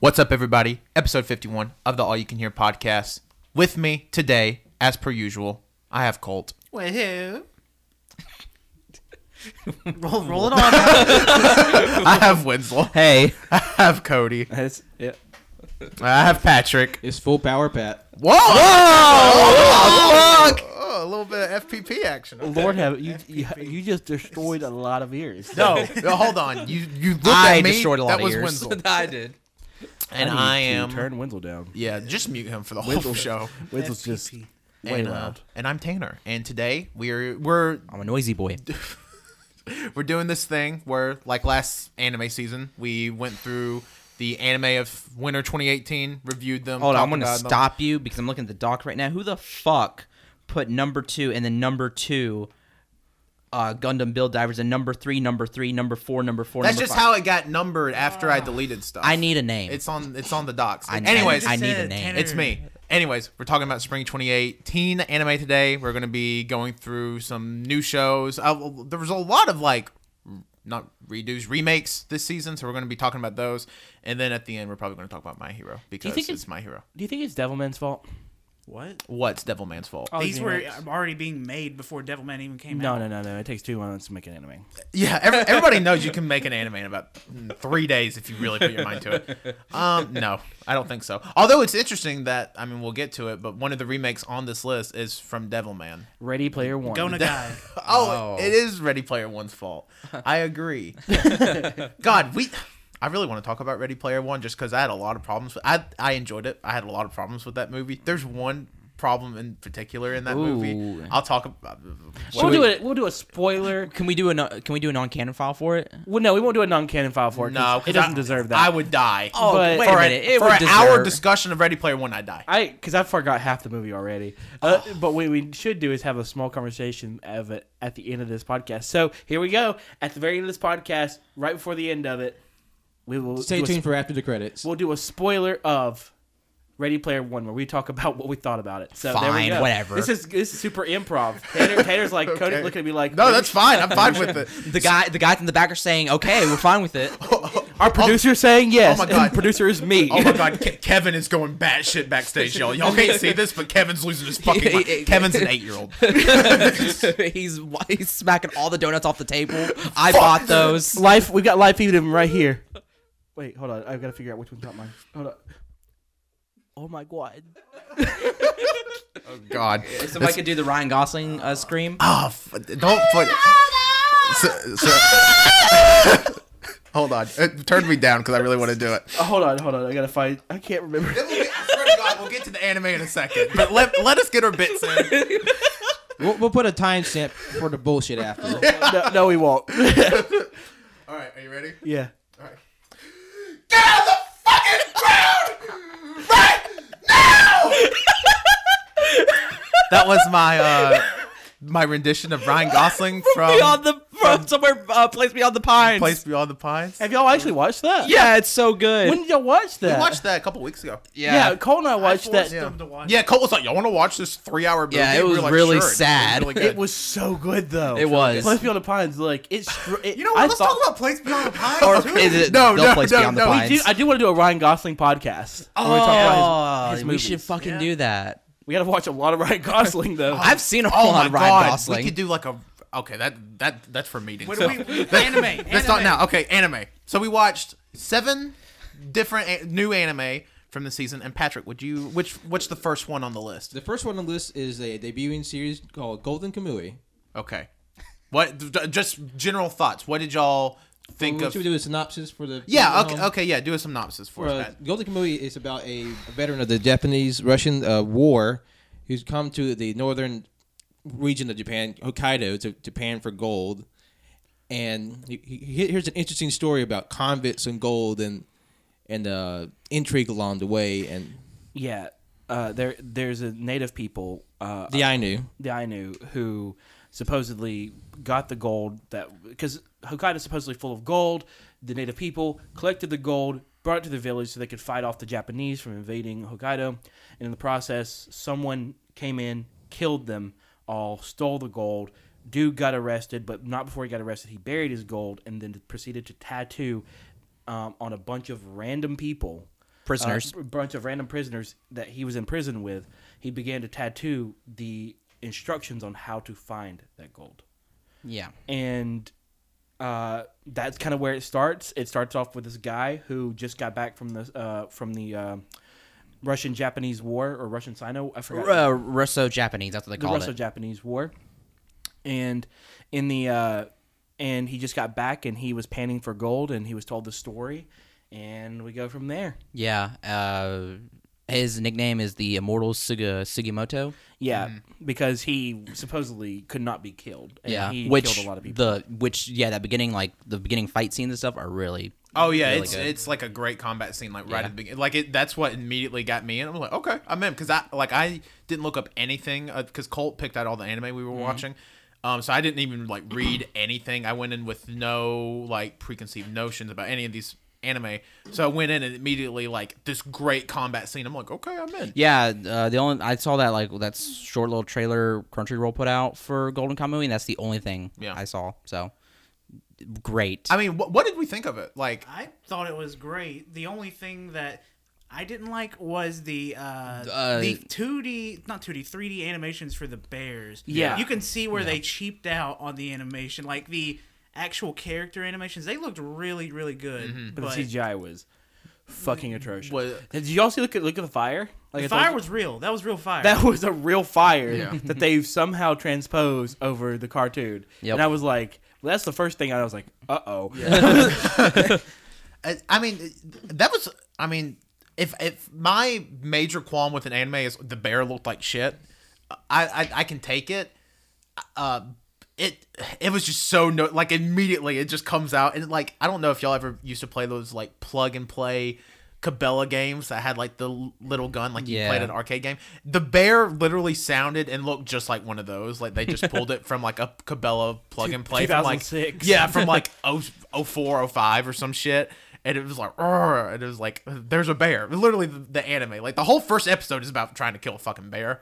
What's up, everybody? Episode 51 of the All You Can Hear podcast. With me today, as per usual, I have Colt. Well, who? roll, roll it on. I have Winslow. Hey. I have Cody. That's, yeah. I have Patrick. It's full power, Pat. Whoa! Oh, fuck! A little bit of FPP action. Okay. Lord have you, you you just destroyed a lot of ears. No, no, hold on. You you looked I at me. destroyed a lot that of was ears. Winslow. I did. And need I to am. turn Wenzel down. Yeah, just mute him for the whole Winslow- show. Wenzel's just way And, uh, loud. and I'm Tanner. And today we're we're I'm a noisy boy. we're doing this thing where like last anime season we went through the anime of winter 2018 reviewed them Hold on, I'm talked gonna about them. stop you because I'm looking at the doc right now. Who the fuck put number two and then number two uh, Gundam Build Divers and number three, number three, number four, number four. that's number just five? how it got numbered after i deleted stuff I need a name. it's on it's on the docs I- anyways I, I need a name. Tanner- it's me anyways we're talking about spring 2018 anime today we're going to be going through some new shows uh, there was a lot of like not redos remakes this season so we're going to be talking about those and then at the end we're probably going to talk about my hero because think it's, it's- my hero Do you think it's Devilman's fault? What? what's devilman's fault Oh, These were remakes. already being made before Devilman even came No, out. no, no, no. No. It takes two months to make an anime. Yeah, every, everybody knows you can make an anime in about mm, three days if you really put your mind to it. Um, no, I don't think so. Although it's interesting that I mean we'll get to it, but one of the remakes on this list is from Devilman. Ready Player One. Go Nagai. Oh, it is Ready Player One's fault. I agree. God, we. I really want to talk about Ready Player One just because I had a lot of problems. With, I I enjoyed it. I had a lot of problems with that movie. There's one problem in particular in that movie. I'll talk about. We'll do it. We'll do a spoiler. Can we do a can we do a non-canon file for it? Well, no, we won't do a non-canon file for it. No, it doesn't I- deserve that. I would die. Oh, But- wait for a minute. It for would an hour discussion of Ready Player One, I die. I because I forgot half the movie already. Uh, But what we should do is have a small conversation of it at the end of this podcast. So here we go. At the very end of this podcast, right before the end of it, we will Stay do a tuned sp- for after the credits. we'll do a spoiler of Ready Player One where we talk about what we thought about it. So there we Fine, go. whatever. This is this is super improv. Tanner, Tanner's like Cody looking at me like No, that's fine. I'm fine with it. The guy the guys in the back are saying, "Okay, we're fine with it." Our producer saying yes. Oh my God. Producer is me. Oh my god, Ke- Kevin is going batshit backstage, y'all. Y'all can't see this, but Kevin's losing his fucking mind. Kevin's an eight year old. he's he's smacking all the donuts off the table. I bought those. Life, we got life feeding him right here. Wait, hold on. I've got to figure out which one's not mine. Hold on. Oh my god. Oh god. If somebody could do the Ryan Gosling uh, scream. Oh, f- don't put. So, so- hold on. Uh, turn me down because I really want to do it. Oh, hold on, hold on. I gotta find. I can't remember. I swear to God, we'll get to the anime in a second. But let, let us get our bits in. We'll, we'll put a timestamp for the bullshit after. no, no, we won't. All right, are you ready? yeah. Get out of the fucking ground right now! that was my uh my rendition of Ryan Gosling from beyond the from somewhere uh, place beyond the pines. Place Beyond the Pines. Have y'all actually watched that? yeah, it's so good. When did y'all watch We that? watched that a couple weeks ago. Yeah, yeah, Cole and I watched that. forced them to watch Yeah, Cole was like, "Y'all want to watch this three-hour movie?" Yeah, it We was like, really "Sure." It was sad. really. It was so good though. It was. Place Beyond the Pines, like it's. It, You know what? I Let's thought, talk about Place Beyond the Pines. Or too. is it no, no, Place no, Beyond the. Pines? I do, I do want to do a Ryan Gosling podcast. where we talk about Oh, his- his we should fucking Yeah. do that. We got to watch a lot of Ryan Gosling though. I've seen a Oh lot my of Ryan god, Gosling. we could do like a. Okay, that that that's for meetings. What So- do we? anime. Let's talk now. Okay, anime. So we watched seven different a- new anime from the season. And Patrick, would you which what's the first one on the list? The first one on the list is a debuting series called Golden Kamuy. Okay, what d- just general thoughts? What did y'all think What of? should we do a synopsis for the Yeah, okay, home? okay, yeah. Do a synopsis for us, Uh, Golden Kamuy is about a veteran of the Japanese-Russian uh, war who's come to the northern region of Japan, Hokkaido, to Japan for gold. And he, he, here's an interesting story about convicts and gold and and uh, intrigue along the way. And yeah, uh, there there's a native people, uh, the Ainu. the Ainu, who supposedly got the gold that because Hokkaido is supposedly full of gold. The native people collected the gold, brought it to the village so they could fight off the Japanese from invading Hokkaido. And in the process, someone came in, killed them all, stole the gold. Dude got arrested, but not before he got arrested. He buried his gold and then proceeded to tattoo um, on a bunch of random people, Prisoners. uh, a bunch of random prisoners that he was in prison with. He began to tattoo the instructions on how to find that gold, yeah. and uh, that's kind of where it starts. It starts off with this guy who just got back from the uh, from the uh, Russian Japanese War or Russian Sino. I forgot Uh, Russo Japanese. That's what they the call it. Russo-Japanese War, and in the uh, and he just got back and he was panning for gold and he was told the story, and we go from there. Yeah. Uh, his nickname is the Immortal Suga Sugimoto. Yeah, because he supposedly could not be killed. And yeah, he which killed a lot of people. the which yeah that beginning like the beginning fight scenes and stuff are really Oh yeah, really it's good. it's like a great combat scene, like right Yeah. at the beginning. Like it, that's what immediately got me in. I'm like, okay, I'm in because I like I didn't look up anything because Colt picked out all the anime we were Mm-hmm. watching, um, so I didn't even like read anything. I went in with no like preconceived notions about any of these anime, so I went in and immediately like this great combat scene. I'm like, okay, I'm in. yeah. Uh, the only I saw that like that short little trailer Crunchyroll put out for Golden Kamuy, and that's the only thing Yeah. I saw. So great. I mean, what, what did we think of it? Like, I thought it was great. The only thing that I didn't like was the uh, Uh, the 2D, not 2D, 3D animations for the bears. Yeah. you can see where they cheaped out on the animation. Like the actual character animations, they looked really, really good. but, But, the CGI was fucking atrocious. What- Did y'all see look at look at the fire? Like the fire you- was real. That was real fire. that was a real fire Yeah. that they've somehow transposed over the cartoon. Yep. And I was like, well, that's the first thing I was like, uh oh. I, I mean, that was. I mean, if if my major qualm with an anime is the bear looked like shit, I I, I can take it. Uh, it it was just so no like immediately it just comes out and like I don't know if y'all ever used to play those like plug and play Cabela games that had like the little gun like you Yeah. played an arcade game. The bear literally sounded and looked just like one of those. Like they just pulled it from like a Cabela plug and play from like 2006. yeah from like oh, 04, 05 or some shit. And it was like, and it was like, there's a bear. Literally, the, the anime, like the whole first episode is about trying to kill a fucking bear,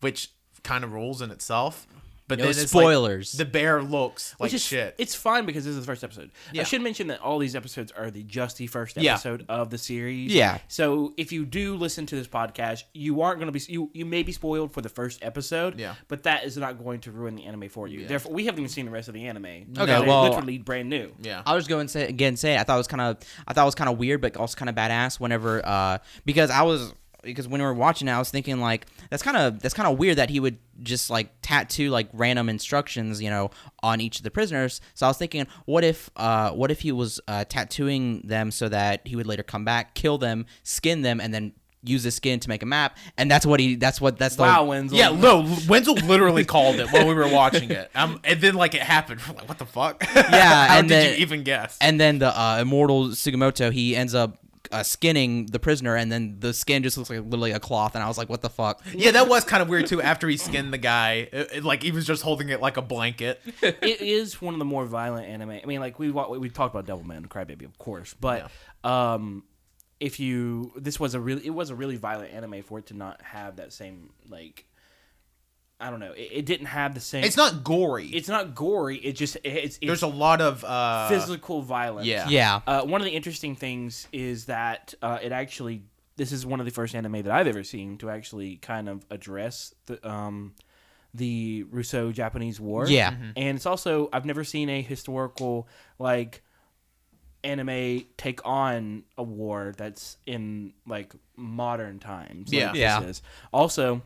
which kind of rules in itself. But No then spoilers. Like, the bear looks like Which is shit. It's fine because this is the first episode. Yeah. I should mention that all these episodes are the just the first Yeah. episode of the series. Yeah. So if you do listen to this podcast, you aren't going to be you you may be spoiled for the first episode. Yeah. But that is not going to ruin the anime for you. Therefore, we haven't even seen the rest of the anime. Okay, They're well- literally brand new. yeah. I'll just go and say again. Say it. I thought it was kind of. I thought it was kind of weird, but also kind of badass. Whenever, uh, because I was because when we were watching, it, I was thinking like that's kind of that's kind of weird that he would just like tattoo like random instructions, you know, on each of the prisoners. So I was thinking, what if, uh, what if he was uh, tattooing them so that he would later come back, kill them, skin them, and then use the skin to make a map? And that's what he. That's what. That's the. Wow, Wenzel. Yeah, no, Wenzel literally called it while we were watching it. Um, and then like it happened. We're like, what the fuck? Yeah, How and did then- you even guess? And then the uh, immortal Sugimoto, he ends up uh, skinning the prisoner, and then the skin just looks like literally a cloth. And I was like, "What the fuck?" yeah, that was kind of weird too. After he skinned the guy, it, it- like he was just holding it like a blanket. it is one of the more violent anime. I mean, like we wa- we talked about Devilman and Crybaby, of course, but um, if you this was a really it was a really violent anime for it to not have that same like I don't know it, it didn't have the same. It's not gory. It's not gory. It just it's, it's There's a lot of uh, physical violence. yeah. Yeah, Uh, one of the interesting things is that uh, it actually this is one of the first anime that I've ever seen to actually kind of address the um, the Russo-Japanese War. Yeah. and it's also I've never seen a historical like anime take on a war that's in like modern times. like Yeah. this Yeah. is. Also,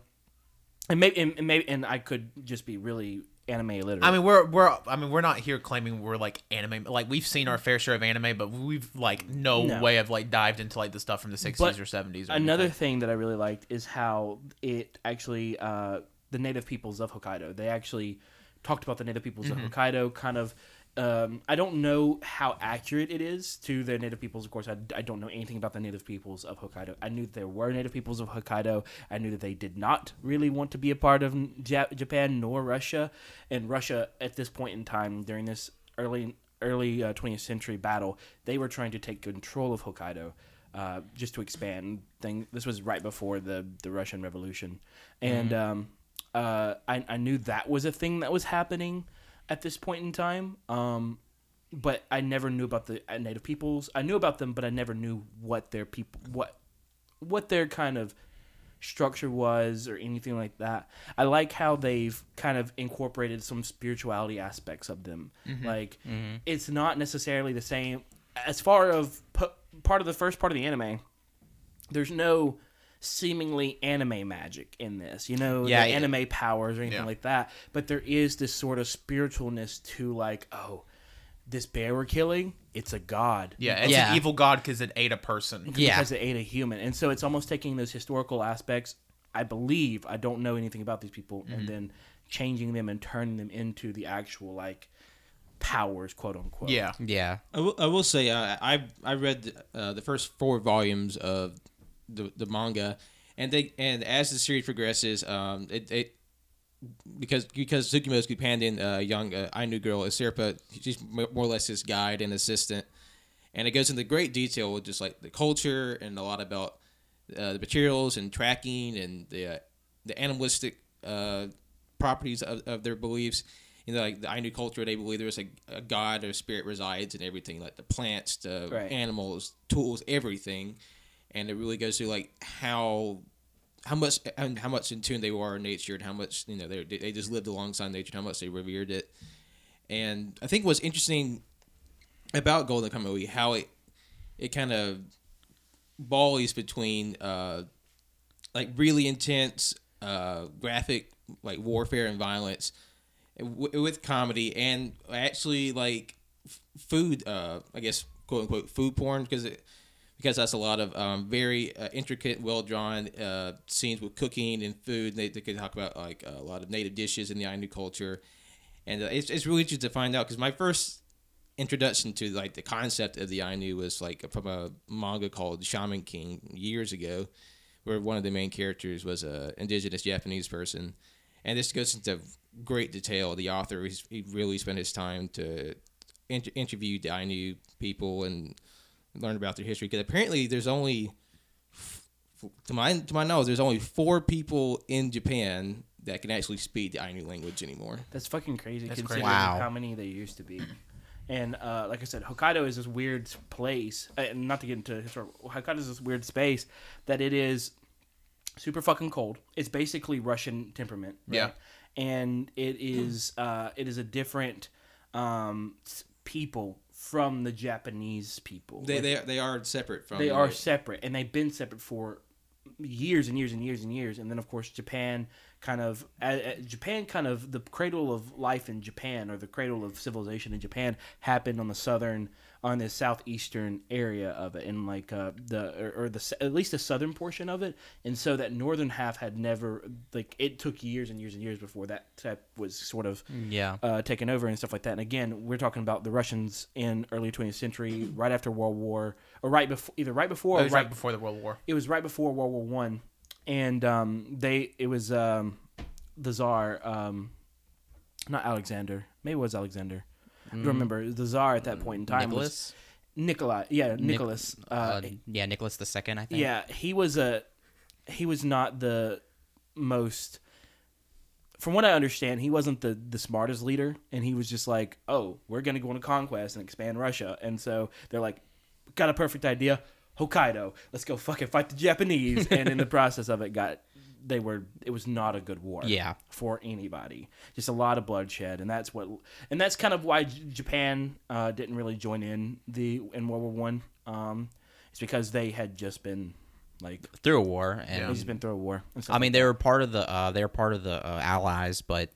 and maybe and, and maybe and I could just be really anime illiterate. I mean, we're we're I mean, we're not here claiming we're like anime. Like we've seen our fair share of anime, but we've like no, No. way of like dived into like the stuff from the 60s But or 70s. Another thing that I really liked is how it actually uh, the native peoples of Hokkaido. They actually talked about the native peoples Mm-hmm. of Hokkaido. Kind of, um, I don't know how accurate it is to the native peoples. Of course, I, I don't know anything about the native peoples of Hokkaido. I knew that there were native peoples of Hokkaido. I knew that they did not really want to be a part of Jap- Japan nor Russia. And Russia, at this point in time, during this early early uh, 20th century battle, they were trying to take control of Hokkaido uh, just to expand thing. This was right before the the Russian Revolution, and um, uh, I I knew that was a thing that was happening at this point in time. Um, but I never knew about the uh, native peoples. I knew about them, but I never knew what their people what what their kind of structure was or anything like that. I like how they've kind of incorporated some spirituality aspects of them. Like it's not necessarily the same as far of p- part of the first part of the anime. There's no seemingly anime magic in this, you know, Yeah, the yeah. anime powers or anything Yeah. like that. But there is this sort of spiritualness to like, oh, this bear we're killing, it's a god Yeah, it's Yeah. an evil god because it ate a person. Yeah. because it ate a human. And so it's almost taking those historical aspects, I believe, I don't know anything about these people, Mm-hmm. and then changing them and turning them into the actual like powers, quote unquote. Yeah, Yeah. I will, I will say uh, I I read uh, the first four volumes of the the manga, and they and as the series progresses, um, it, it because because Tsukumo's companion, uh, young uh, Ainu girl, is Serpa. She's more or less his guide and assistant, and it goes into great detail with just like the culture and a lot about uh, the materials and tracking and the uh, the animalistic uh, properties of, of their beliefs. You know, like the Ainu culture, they believe there's a, a god or spirit resides in everything, like the plants, the Right. animals, tools, everything. And it really goes through like how how much and how much in tune they were in nature and how much you know they they just lived alongside nature and how much they revered it. And I think what's interesting about Golden Kamuy how it it kind of volleys between uh, like really intense uh, graphic like warfare and violence w- with comedy and actually like f- food uh, I guess quote unquote food porn because it because that's a lot of um, very uh, intricate, well drawn uh, scenes with cooking and food. They, they could talk about like a lot of native dishes in the Ainu culture, and uh, it's, it's really interesting to find out because my first introduction to like the concept of the Ainu was like from a manga called Shaman King years ago, where one of the main characters was a indigenous Japanese person, and this goes into great detail. The author he really spent his time to inter- interview the Ainu people and learn about their history because apparently there's only to my to my knowledge there's only four people in Japan that can actually speak the Ainu language anymore. That's fucking crazy That's considering crazy. Wow. how many there used to be. And uh, like I said, Hokkaido is this weird place. Uh, and not to get into history, Hokkaido is this weird space that it is super fucking cold. It's basically Russian temperament. right? Yeah. And it is uh, it is a different um, people from the Japanese people. They Like, they, they are separate from they the- are separate and they've been separate for years and years and years and years and then of course japan kind of uh, japan kind of the cradle of life in japan or the cradle of civilization in japan happened on the southern on the southeastern area of it and like uh, the or, or the at least the southern portion of it and so that northern half had never like it took years and years and years before that type was sort of Yeah. uh, taken over and stuff like that. And again, we're talking about the Russians in early 20th century, right after World War, or right before, either right before or right, right before the World War. It was right before World War One, and um, they it was um, the Tsar, um, not Alexander, maybe it was Alexander. Don't remember the czar at that point in time was Mm. Nicholas. Nikolai. Yeah, Nic- Nicholas. uh, Uh, yeah, Nicholas the second. I think. yeah, he was a he was not the most from what I understand, he wasn't the the smartest leader and he was just like, "Oh, we're going to go on a conquest and expand Russia." And so they're like, "Got a perfect idea. Hokkaido. Let's go fucking fight the Japanese." and in the process of it got they were it was not a good war Yeah. for anybody just a lot of bloodshed and that's what and that's kind of why J- japan uh, didn't really join in the in world war one um, it's because they had just been like Through a war, and Yeah. just been through a war and stuff I mean they were part of the uh, they were part of the uh, Allies, but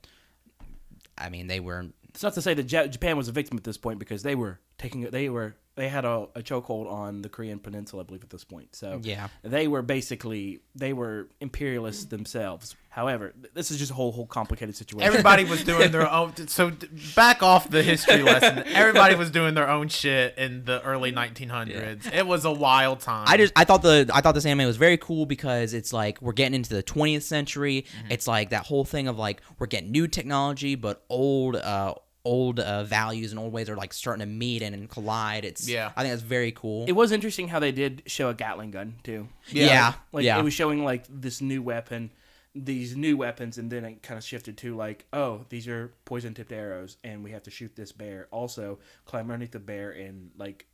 I mean they were it's not to say that Ja- japan was a victim at this point because they were taking they were they had a, a chokehold on the korean peninsula i believe at this point so yeah. they were basically they were imperialists themselves however th- this is just a whole whole complicated situation Everybody was doing their own. So back off the history lesson. Everybody was doing their own shit in the early 1900s. It was a wild time. I just I thought the I thought this anime was very cool because it's like we're getting into the 20th century. Mm-hmm. It's like that whole thing of like we're getting new technology, but old uh old uh, values and old ways are like starting to meet and, and collide. It's Yeah. I think that's very cool. it was interesting how they did show a gatling gun too yeah, Like yeah. it was showing like this new weapon these new weapons, and then it kind of shifted to like, oh, these are poison tipped arrows, and we have to shoot this bear. Also, climb underneath the bear and like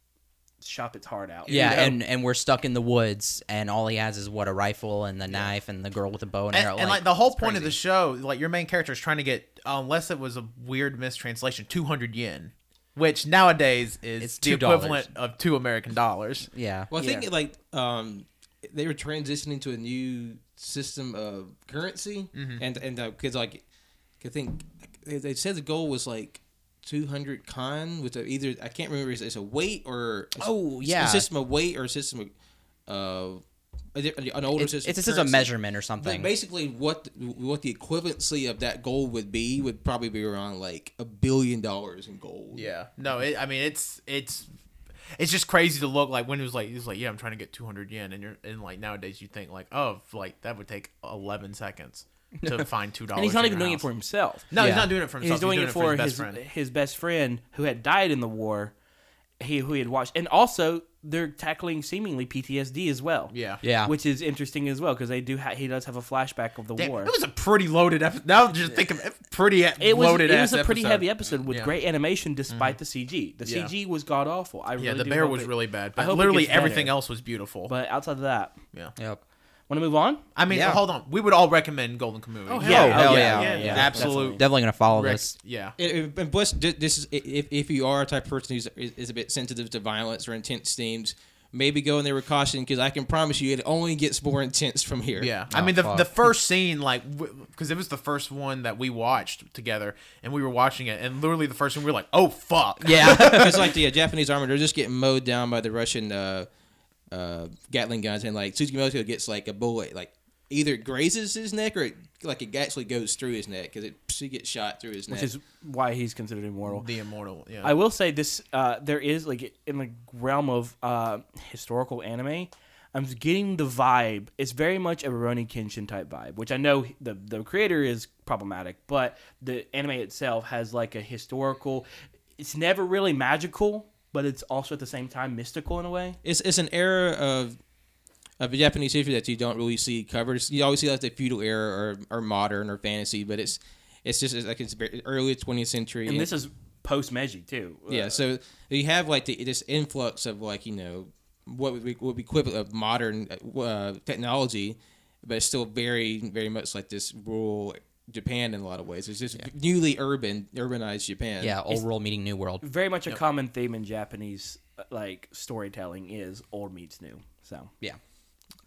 chop its heart out. Yeah, You know? and and we're stuck in the woods, and all he has is what a rifle and the knife and the girl with the bow and and, arrow. and, like, the whole it's point of the show, like your main character is trying to get, unless it was a weird mistranslation, two hundred yen, which nowadays is It's the $2. equivalent of two American dollars. yeah, Well, I Yeah. think like um, they were transitioning to a new system of currency, Mm-hmm. and and because like I think they they said the goal was like two hundred kan with a, either I can't remember if it's a weight or it's Oh, a yeah. system of weight or a system of uh, a di- an older it's, system. it's of a system of measurement or But something. basically, what what the equivalency of that gold would be would probably be around like a billion dollars in gold. Yeah, no, it, I mean it's it's it's just crazy to look like when it was like it was like yeah I'm trying to get 200 yen and you're and like nowadays you think like oh like that would take 11 seconds to find two dollars and he's not even doing it for himself. no he's not doing it for himself He's doing it for his best his friend his best friend who had died in the war. He who he had watched, and also they're tackling seemingly PTSD as well. yeah yeah, which is interesting as well because they do. Ha- he does have a flashback of the Damn, war. it was a pretty loaded episode now just think of eh, it pretty it was loaded it was ass a pretty episode. heavy episode with Yeah. great animation despite mm-hmm. the CG. The Yeah. CG was god awful. I yeah really the do bear was it- really bad I but hope literally everything else was beautiful But outside of that, yeah yep. Want to move on? I mean Yeah. hold on we would all recommend Golden Kamuy Oh, hell Yeah, yeah. hell yeah, yeah. yeah, Yeah. absolute Definitely gonna follow rec- this. yeah And- And and plus, ju- this is if, if you are a type of person who's is, is a bit sensitive to violence or intense themes, maybe go in there with caution because I can promise you it only gets more intense from here. Yeah, I Oh, mean the fuck. the first scene, like, because it was the first one that we watched together, and we were watching it, and literally the first one we were like, "Oh fuck!" Yeah, it's like the uh, Japanese army, they're just getting mowed down by the Russian uh, uh, Gatling guns, and like Tsuchimoto gets like a bullet, like either grazes his neck or it, like it actually goes through his neck because it she gets shot through his neck. Which is why he's considered immortal. the immortal. Yeah, I will say this: uh, there is like in the realm of uh, historical anime. I'm getting the vibe. It's very much a Rurouni Kenshin type vibe, which I know the the creator is problematic, but the anime itself has like a historical. It's never really magical, but it's also at the same time mystical in a way. it's it's an era of of Japanese history that you don't really see covered. You always see like the feudal era or, or modern or fantasy, but it's it's just it's like it's very early 20th century. And this is post Meiji too. yeah, Uh, so you have like the, this influx of like you know what would be, would be equivalent of modern uh, technology, but it's still very very much like this rural Japan in a lot of ways. It's just newly urban urbanized Japan. yeah. Old world meeting new world. very much a common theme in Japanese uh, like storytelling is old meets new. So Yeah,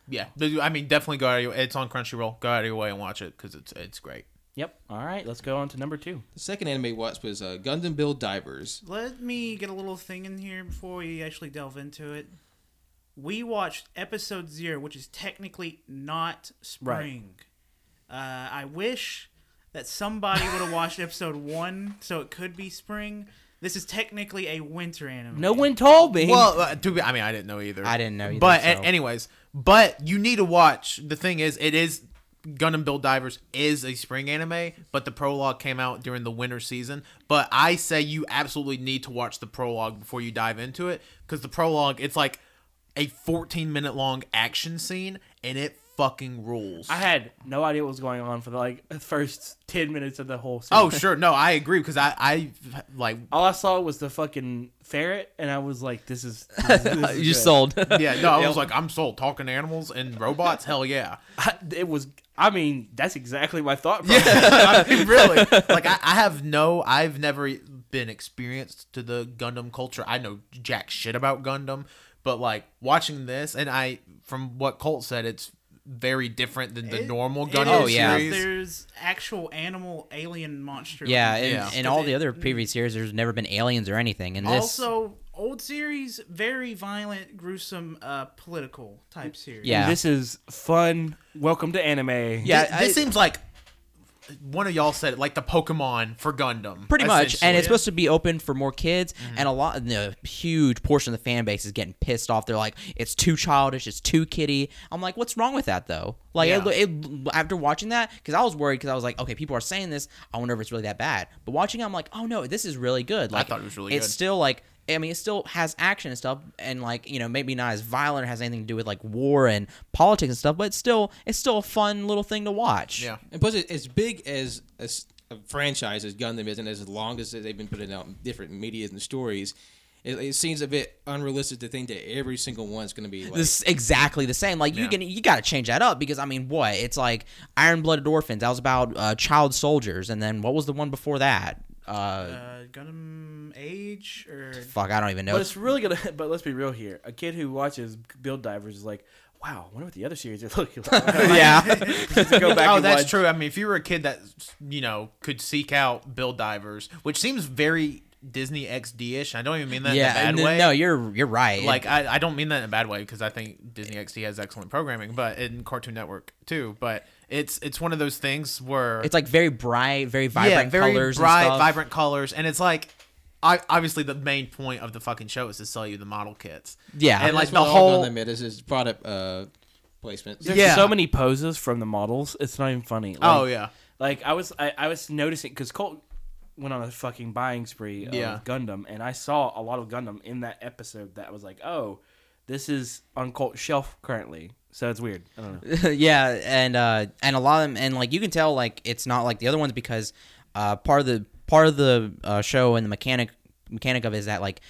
yeah. I mean, definitely go out. Of your, it's on Crunchyroll. Go out of your way and watch it because it's it's great. yep. All right, let's go on to number two. The second anime we watched was uh, Gundam Build Divers. Let me get a little thing in here before we actually delve into it. We watched episode zero, which is technically not spring. Uh, I wish that somebody would have watched episode one, so it could be spring. This is technically a winter anime. No one told me. Well, uh, to be, I mean, I didn't know either. I didn't know either, But so- a- anyways, but you need to watch. The thing is, it is Gundam Build Divers is a spring anime, but the prologue came out during the winter season. But I say you absolutely need to watch the prologue before you dive into it because the prologue it's like a 14 minute long action scene and it fucking rules. I had no idea what was going on for the like first ten minutes of the whole. Scene. oh sure, no, I agree because I I like All I saw was the fucking ferret, and I was like, "This is." This is, this is you good. sold. yeah no I was like I'm sold talking animals and robots hell yeah. I, it was. I mean, that's exactly my thought. Yeah. I mean, really. Like I, I have no, I've never been experienced to the Gundam culture. I know jack shit about Gundam, but like watching this, and I, from what Colt said, it's very different than the It- normal it Gundam Oh, is, yeah. series. There's actual animal alien monster. Yeah, and, Yeah. and all the other previous series, there's never been aliens or anything. And this, Also, old series, very violent, gruesome, uh, political type series. Yeah. This is fun. Welcome to anime. Yeah, This, this I- seems like one of y'all said it, like the Pokemon for Gundam. pretty much, and it's supposed to be open for more kids. Mm-hmm. And a lot, the huge portion of the fan base is getting pissed off. They're like, "It's too childish. It's too kiddie." I'm like, "What's wrong with that, though?" Like, Yeah. it, it, after watching that, because I was worried, because I was like, "Okay, people are saying this. I wonder if it's really that bad." But watching, it, I'm like, "Oh no, this is really good." Like, I thought it was really It's good. still like I mean, it still has action and stuff, and like you know, maybe not as violent or has anything to do with like war and politics and stuff, but it's still it's still a fun little thing to watch. Yeah. And plus, it- as big as as a franchise as Gundam is, and as long as they've been putting out different media and stories, it, it seems a bit unrealistic to think that every single one's going to be like. This exactly the same. Like you can you got to change that up because I mean, what? It's like Iron Blooded Orphans. That was about uh, child soldiers, and then what was the one before that? Uh, Uh, Gundam Age or fuck, I don't even know. But it's really gonna. But let's be real here. A kid who watches Build Divers is like, "Wow, I wonder what the other series are looking like." yeah, go back oh, and that's watch- true. I mean, if you were a kid that you know could seek out build divers, which seems very Disney XD ish. I don't even mean that yeah. in a bad n- way. No, you're you're right. like I, I don't mean that in a bad way because I think Disney XD has excellent programming, but in Cartoon Network too. But it's it's one of those things where it's like very bright, very vibrant yeah, very colors, bright, and stuff. vibrant colors, and it's like. I, obviously, the main point of the fucking show is to sell you the model kits. Yeah. and And like that's the whole all Gundam is is product uh, placement. There's Yeah. so many poses from the models. It's not even funny. Like, oh yeah, Like I was, I, I was noticing because Colt went on a fucking buying spree of Yeah. Gundam, and I saw a lot of Gundam in that episode. That was like, oh, this is on Colt's shelf currently. So it's weird. I don't know. yeah, and uh, and a lot of them, and like you can tell, like it's not like the other ones because uh, part of the part of the uh, show and the mechanic mechanic of it is that like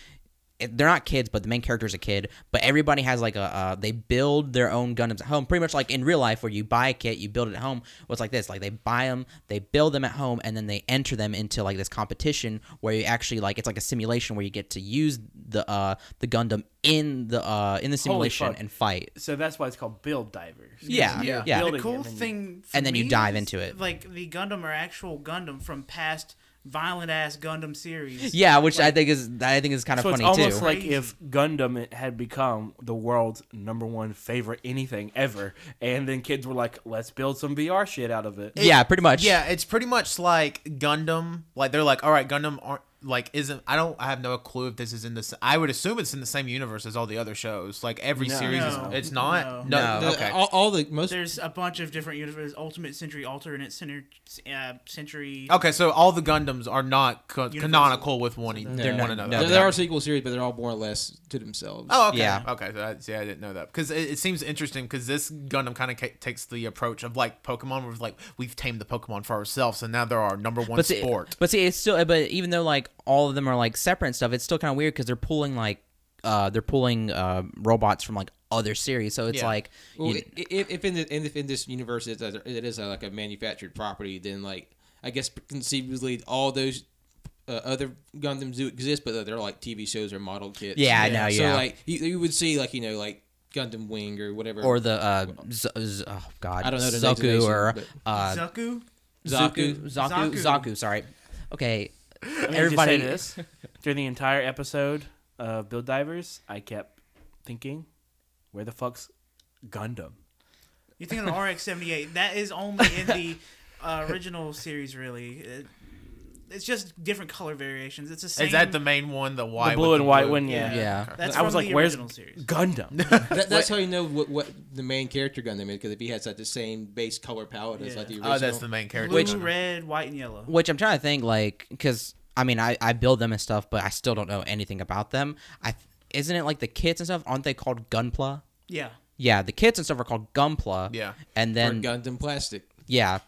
they're not kids, but the main character is a kid. But everybody has like a uh, they build their own Gundams at home, pretty much like in real life where you buy a kit, you build it at home. Well, it's like this: like they buy them, they build them at home, and then they enter them into like this competition where you actually like it's like a simulation where you get to use the uh the Gundam in the uh in the simulation and fight. So that's why it's called Build Divers. Yeah, Yeah. yeah. The cool and then you- thing, for and then you dive is, into it. Like the Gundam are actual Gundam from past violent ass Gundam series. Yeah, which I think is I think is kind of So funny it's almost too. like if Gundam had become the world's number one favorite anything ever, and then kids were like, "Let's build some VR shit out of it." yeah, pretty much. Yeah, it's pretty much like Gundam. Like they're like, all right, Gundam aren't like isn't. I don't. I have no clue if this is in this. I would assume it's in the same universe as all the other shows. Like every No. series, No. is, it's not. No. No. No. The- Okay. all, all the most There's a bunch of different universes: Ultimate Century, Alternate Center, uh, Century. Okay, so all the Gundams are not co- canonical with one, e- They're one not- another. no, there, are sequel series, but they're all more or less to themselves. Oh, okay. Yeah. Okay. So that's, yeah, I didn't know that because it, it seems interesting because this Gundam kind of ca- takes the approach of like Pokemon, where it's like we've tamed the Pokemon for ourselves, and now they're our number one but see, sport. but see, it's still. But even though like all of them are like separate and stuff, it's still kind of weird because they're pulling like uh they're pulling uh robots from like other series. So it's Yeah. like Well, you- if, if in the in, if in this universe it's a, it is a, like a manufactured property, then like I guess conceivably all those uh, other Gundams do exist, but they're like TV shows or model kits. Yeah, I know, Yeah, So yeah. like you, you would see like you know like Gundam Wing or whatever or the uh Z- Z- oh god I don't know the Zoku or but- uh Zaku. Zaku Zaku. Zaku Zaku. Zaku. Sorry. Okay. Let me just Everybody. say this during the entire episode of Build Divers, I kept thinking, "Where the fuck's Gundam?" You think of RX-78? That is only in the uh, original series, really. It, it's just different color variations. It's the same. Is that the main one? The white, the blue with and white blue? one, yeah. Yeah. That's I was from like, the "Where's original series. Gundam?" That, that's how you know what, what the main character Gundam is because if he has like the same base color palette as Yeah. like the original. Oh, that's the main character. Blue, Gundam. red, white, and yellow. Which I'm trying to think like because I mean I I build them and stuff, but I still don't know anything about them. I isn't it like the kits and stuff? Aren't they called Gunpla? Yeah. Yeah, the kits and stuff are called Gunpla. Yeah. and Or then Gundam plastic. yeah,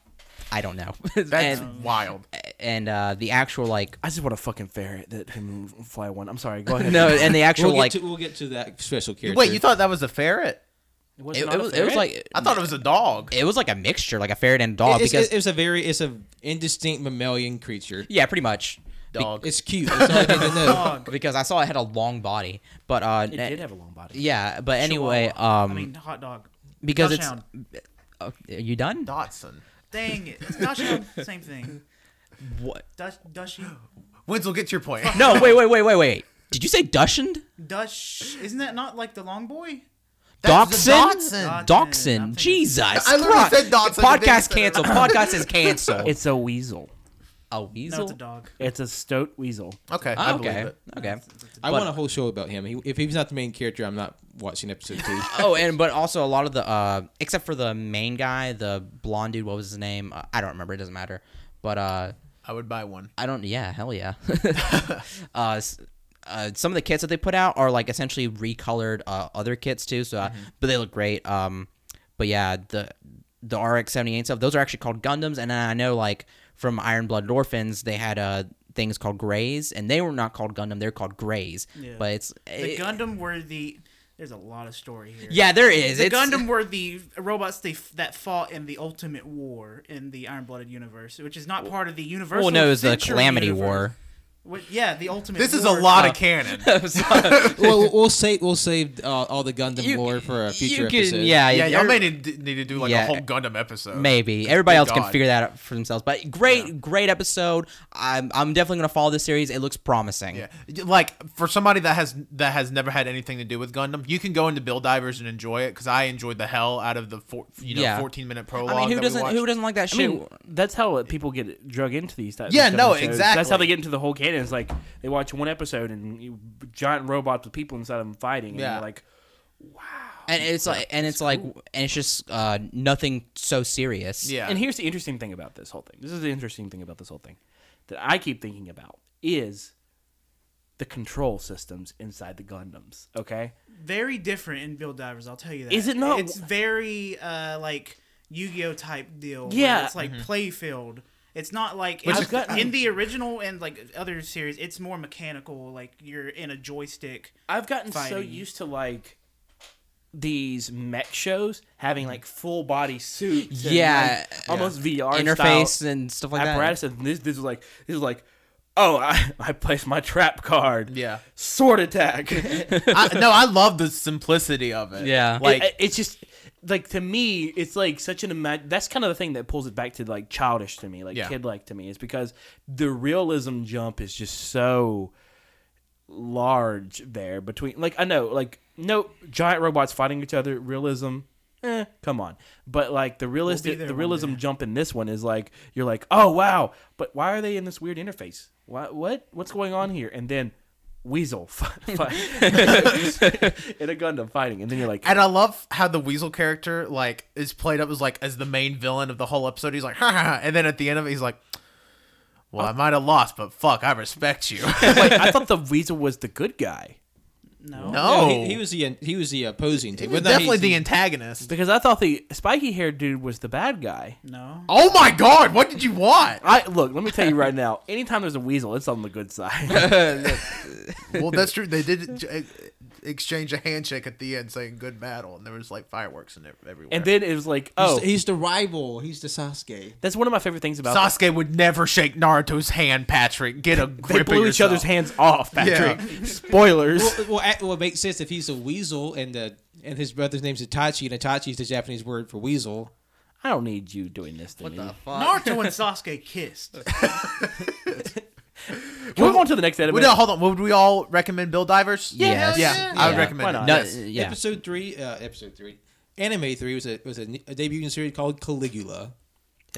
I don't know. That's and wild. And uh, the actual like I just want a fucking ferret that can fly one. I'm sorry. Go ahead. no, and the actual We'll get, like to, we'll get to that special character. Wait, you thought that was a ferret? it was, it, not it was, it was like I thought it was a dog. it was like a mixture, like a ferret and a dog. it's, because it's a very it's a indistinct mammalian creature. yeah, pretty much. Dog. It's cute. That's all I need to know. Dog. Because I saw it had a long body, but uh, It did have a long body. yeah, but anyway, Chihuahua. um, I mean, hot dog. because it's uh, are you done? Dotson. Dang it. It's Dachshund, same thing. What? Dush, Dushy. Wenzel, get to your point. No, wait, wait, wait, wait, wait. Did you say Dachshund? Dush. Isn't that not like the long boy? That's the Dachshund? Dachshund. Dachshund. Jesus. I literally Christ. said Dachshund. Podcast and then you said canceled. Podcast is canceled. It's a weasel. a No, weasel. it's a dog. It's a stoat weasel. Okay, I Oh, believe okay. it. Okay. I want a whole show about him. He, if he's not the main character, I'm not watching episode two. Oh, and but also a lot of the uh, except for the main guy, the blonde dude. What was his name? Uh, I don't remember. It doesn't matter. But uh, I would buy one. I don't. Yeah, hell yeah. uh, uh, some of the kits that they put out are like essentially recolored uh, other kits too. So, uh, Mm-hmm. but they look great. Um, but yeah, the the RX seventy eight stuff. Those are actually called Gundams, and I know like from Iron Blooded Orphans, they had uh things called Greys, and they were not called Gundam. They're called Greys. Yeah. But it's The it- Gundam were the. There's a lot of story here. Yeah, there is. The It's- Gundam were the robots they, that fought in the Ultimate War in the Iron Blooded universe, which is not part of the universe. Well, no, it was the Calamity universe. War. What, yeah, the Ultimate. This is a War. lot of canon. well, we'll save we'll save uh, all the Gundam You- lore for a future you can- episode. Yeah, yeah, y'all may need, need to do like Yeah. a whole Gundam episode. Maybe everybody Good else can figure that out for themselves. But great, great episode. I'm, I'm definitely gonna follow this series. It looks promising. Yeah, like for somebody that has that has never had anything to do with Gundam, you can go into Build Divers and enjoy it because I enjoyed the hell out of the four, you know Yeah. 14 minute prologue. I mean, who that doesn't who doesn't like that I shit? mean, that's how people get drug into these. Types Yeah, of no, shows. exactly. That's how they get into the whole canon. It's like they watch one episode and you, giant robots with people inside of them fighting, and Yeah. you're like, wow. and it's like, and it's like, and it's just uh, nothing so serious. Yeah, And here's the interesting thing about this whole thing. This is the interesting thing about this whole thing that I keep thinking about is the control systems inside the Gundams. Okay, very different in Build Divers. I'll tell you that. Is it not? It's very uh, like Yu-Gi-Oh type deal. where Yeah. it's like playfield. It's not like Which it's, is in the original and like other series. It's more mechanical. Like you're in a joystick. I've gotten so used to like these mech shows having like full body suits, and, Yeah, like, almost VR interface style and stuff like that. apparatus. And this this is like this is like. Oh, I, I placed my trap card. Yeah. Sword attack. I, no, I love the simplicity of it. Yeah. like It- it's just like to me, it's like such an imag- That's kind of the thing that pulls it back to like childish to me, like Yeah. kid like to me, is because the realism jump is just so large there between. Like I know, like no giant robots fighting each other. Realism. Eh, come on. But like the realistic, there the one realism day. jump in this one is like you're like, oh wow, but why are they in this weird interface? What what what's going on here? And then Weasel fight, fight. in a Gundam fighting, and then you're like, And I love how the Weasel character like is played up as like as the main villain of the whole episode. He's like, ha, ha, ha. and then at the end of it, he's like, "Well, oh. I might have lost, but fuck, I respect you." Wait, I thought the Weasel was the good guy No. no, he, he was the he was the opposing He team. was But no, definitely he's- the antagonist. because I thought the spiky haired dude was the bad guy. No. Oh my god, what did you want? I look. Let me tell you right now. Anytime there's a Weasel, it's on the good side. well, that's true. They did uh, exchange a handshake at the end, saying "good battle," and there was like fireworks and everywhere. and then it was like, oh, the, he's the rival. He's the Sasuke. that's one of my favorite things about. Sasuke would never shake Naruto's hand. Patrick, get a grip. they of blew each other's hands off, Patrick. Spoilers. Well, well, act- well, it makes sense if he's a weasel and the and his brother's name's Itachi, and Itachi is the Japanese word for weasel. I don't need you doing this to me. Naruto and Sasuke kissed. Can we move on to the next anime? Well, no, hold on. Would we all recommend Build Divers? Yes. Yeah, I would recommend Why it. No, Yes. yeah. Episode three, uh, episode three, anime three was a was a, debut in a debuting series called Caligula.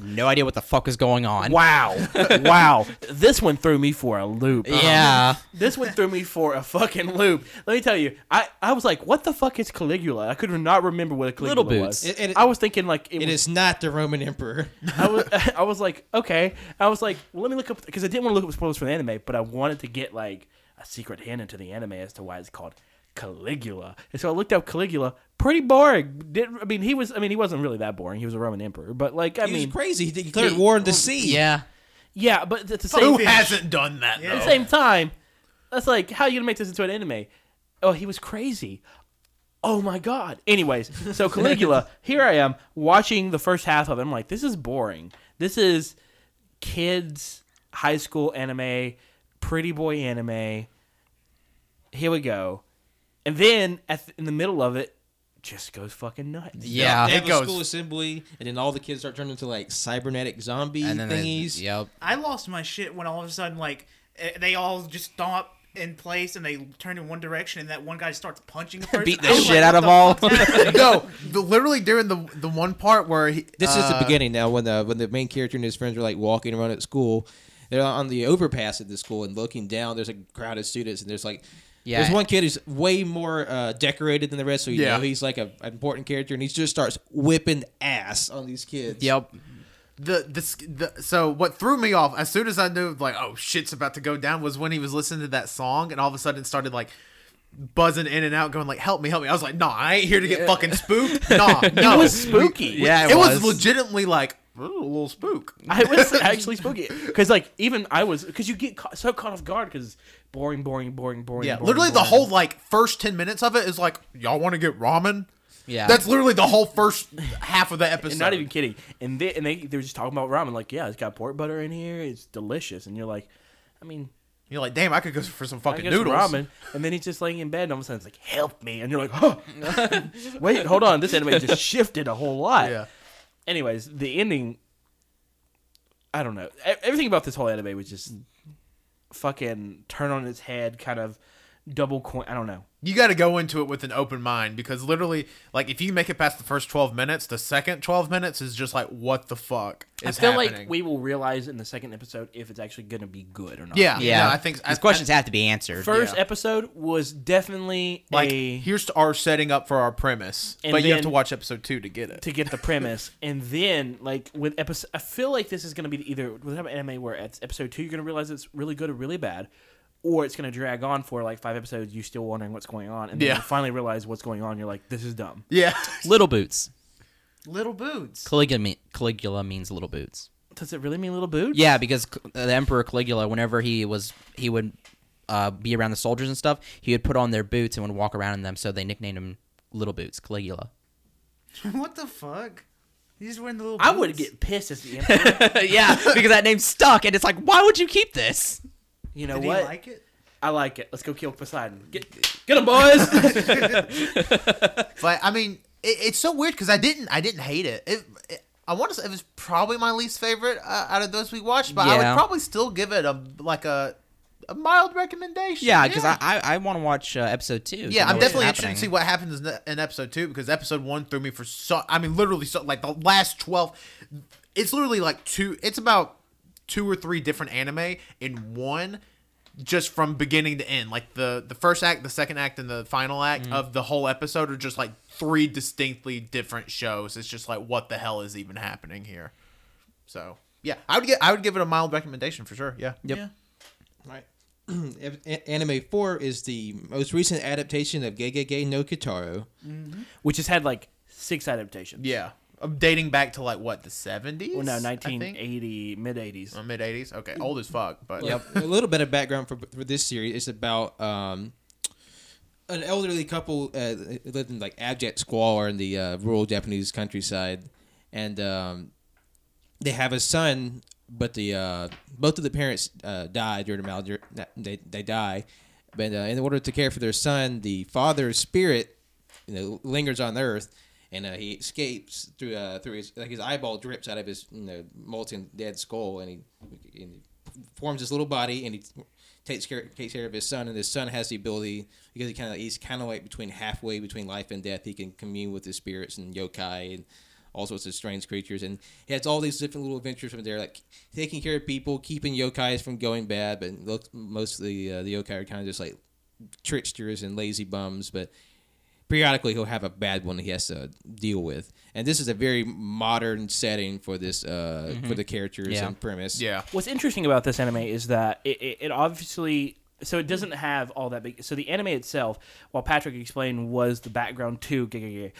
No idea what the fuck is going on. Wow, wow! This one threw me for a loop. Yeah. Um, this one threw me for a fucking loop. Let me tell you, I, I was like, what the fuck is Caligula? I could not remember what a Caligula Little was. Boots. It- it- I was thinking like it, It was, is not the Roman Emperor. I was I was like, okay. I was like, well, let me look up because I didn't want to look up spoilers for the anime, but I wanted to get like a secret hint into the anime as to why it's called Caligula. And so I looked up Caligula. Pretty boring. Did, I mean, he was. I mean, he wasn't really that boring. He was a Roman emperor, but like, I He mean, was crazy. He declared war on the oh, sea. Yeah. yeah, but at the same Who same hasn't done that? Yeah. at the though? same time, that's like, how are you gonna make this into an anime? Oh, he was crazy. Oh my god. Anyways, so Caligula, here I am watching the first half of it. I'm like, this is boring. This is kids high school anime, pretty boy anime. Here we go. And then at the, in the middle of it, just goes fucking nuts. Yeah. They have It a goes- school assembly, and then all the kids start turning into like cybernetic zombie And then they, thingies. yep. I lost my shit when all of a sudden like eh, they all just stop in place and they turn in one direction and that one guy starts punching the person. Beat the I was shit like, out of all. the fuck's no, the, literally during the the one part where he, This is the uh, beginning now when the when the main character and his friends are like walking around at school. They're on the overpass at the school and looking down. There's a crowd of students and there's like Yeah. there's one kid who's way more uh, decorated than the rest, so you Yeah. know he's like a, an important character, and he just starts whipping ass on these kids. Yep. the, the the so what threw me off as soon as I knew like oh shit's about to go down was when he was listening to that song and all of a sudden started like buzzing in and out going like help me help me I was like no I ain't here to get fucking spooked nah no It was spooky. Yeah, it, it was. was. legitimately like a little spook I was actually spooky because, like, even I was because you get ca- so caught off guard because boring, boring, boring, boring. yeah boring, literally the whole like first 10 minutes of it is like y'all want to get ramen Yeah. that's literally the whole first half of the episode And not even kidding. And they and they they were just talking about ramen. Like, yeah, it's got pork butter in here. It's delicious. And you're like, I mean, you're like damn I could go for some I fucking guess noodles ramen. And then he's just laying in bed, and all of a sudden it's like, help me. And you're like, oh, wait, hold on. This anime just shifted a whole lot. yeah Anyways, the ending. I don't know. E- Everything about this whole anime was just fucking turn on its head, kind of double coin. I don't know. You got to go into it with an open mind because literally like if you make it past the first 12 minutes the second 12 minutes is just like what the fuck is I feel happening like we will realize in the second episode if it's actually going to be good or not. yeah yeah, i think these I- questions I- have to be answered. First Yeah. episode was definitely like a here's our setting up for our premise And but you have to watch episode two to get it to get the premise, and then like with episode, I feel like this is going to be either with an anime where at episode two you're going to realize it's really good or really bad, or it's going to drag on for like five episodes. You still wondering what's going on, and then Yeah. you finally realize what's going on. You're like, this is dumb. yeah little boots. Little boots. Caligula, me- Caligula means little boots. Does it really mean little boots? Yeah, because the Emperor Caligula, whenever he was, he would uh, be around the soldiers and stuff. He would put on their boots and would walk around in them, so they nicknamed him Little Boots, Caligula. what the fuck? He's wearing the little. I would get pissed as the emperor. yeah, because that name stuck, and it's like, why would you keep this? You know Did what? he like it? I like it. Let's go kill Poseidon. Get get him, boys. but i mean it, it's so weird because i didn't i didn't hate it, it, it I want to say it was probably my least favorite uh, out of those we watched, but I Yeah. would probably still give it a like a a mild recommendation. Yeah, because I I, I want to watch uh, episode two. to Yeah, know I'm what's definitely interested to happening. see what happens in, in episode two because episode one threw me for so. I mean, literally, so like the last twelve. It's literally like two. It's about two or three different anime in one, just from beginning to end. Like the the first act, the second act, and the final act Mm-hmm. of the whole episode are just like three distinctly different shows. It's just like what the hell is even happening here. So yeah, I would get I would give it a mild recommendation for sure. Yeah. Yep. Yeah. Right. A- Anime 4 is the most recent adaptation of Gegege no Kitaro. Which has had like six adaptations. Yeah. Dating back to like what the seventies? Well, no, 1980, mid 80s. Mid eighties. Okay, old as fuck. But Yep. a little bit of background for, for this series. It's about um, an elderly couple uh, lived in like abject squalor in the uh, rural Japanese countryside, and um, they have a son, but the uh, both of the parents uh, die during the malady. They they die, but uh, in order to care for their son, the father's spirit, you know, lingers on Earth. And uh, he escapes through uh, through his like his eyeball drips out of his you know molten dead skull, and he, and he forms this little body, and he takes care takes care of his son, and his son has the ability because he kind of he's kind of like between halfway between life and death. He can commune with the spirits and yokai and all sorts of strange creatures, and he has all these different little adventures from there, like taking care of people, keeping yokais from going bad. But look, most of the uh, the yokai are kind of just like tricksters and lazy bums, but periodically he'll have a bad one he has to deal with. And this is a very modern setting for this uh, for the characters Yeah. and premise. yeah. What's interesting about this anime is that it, it, it obviously so it doesn't have all that big. So the anime itself, while Patrick explained, was the background to Giga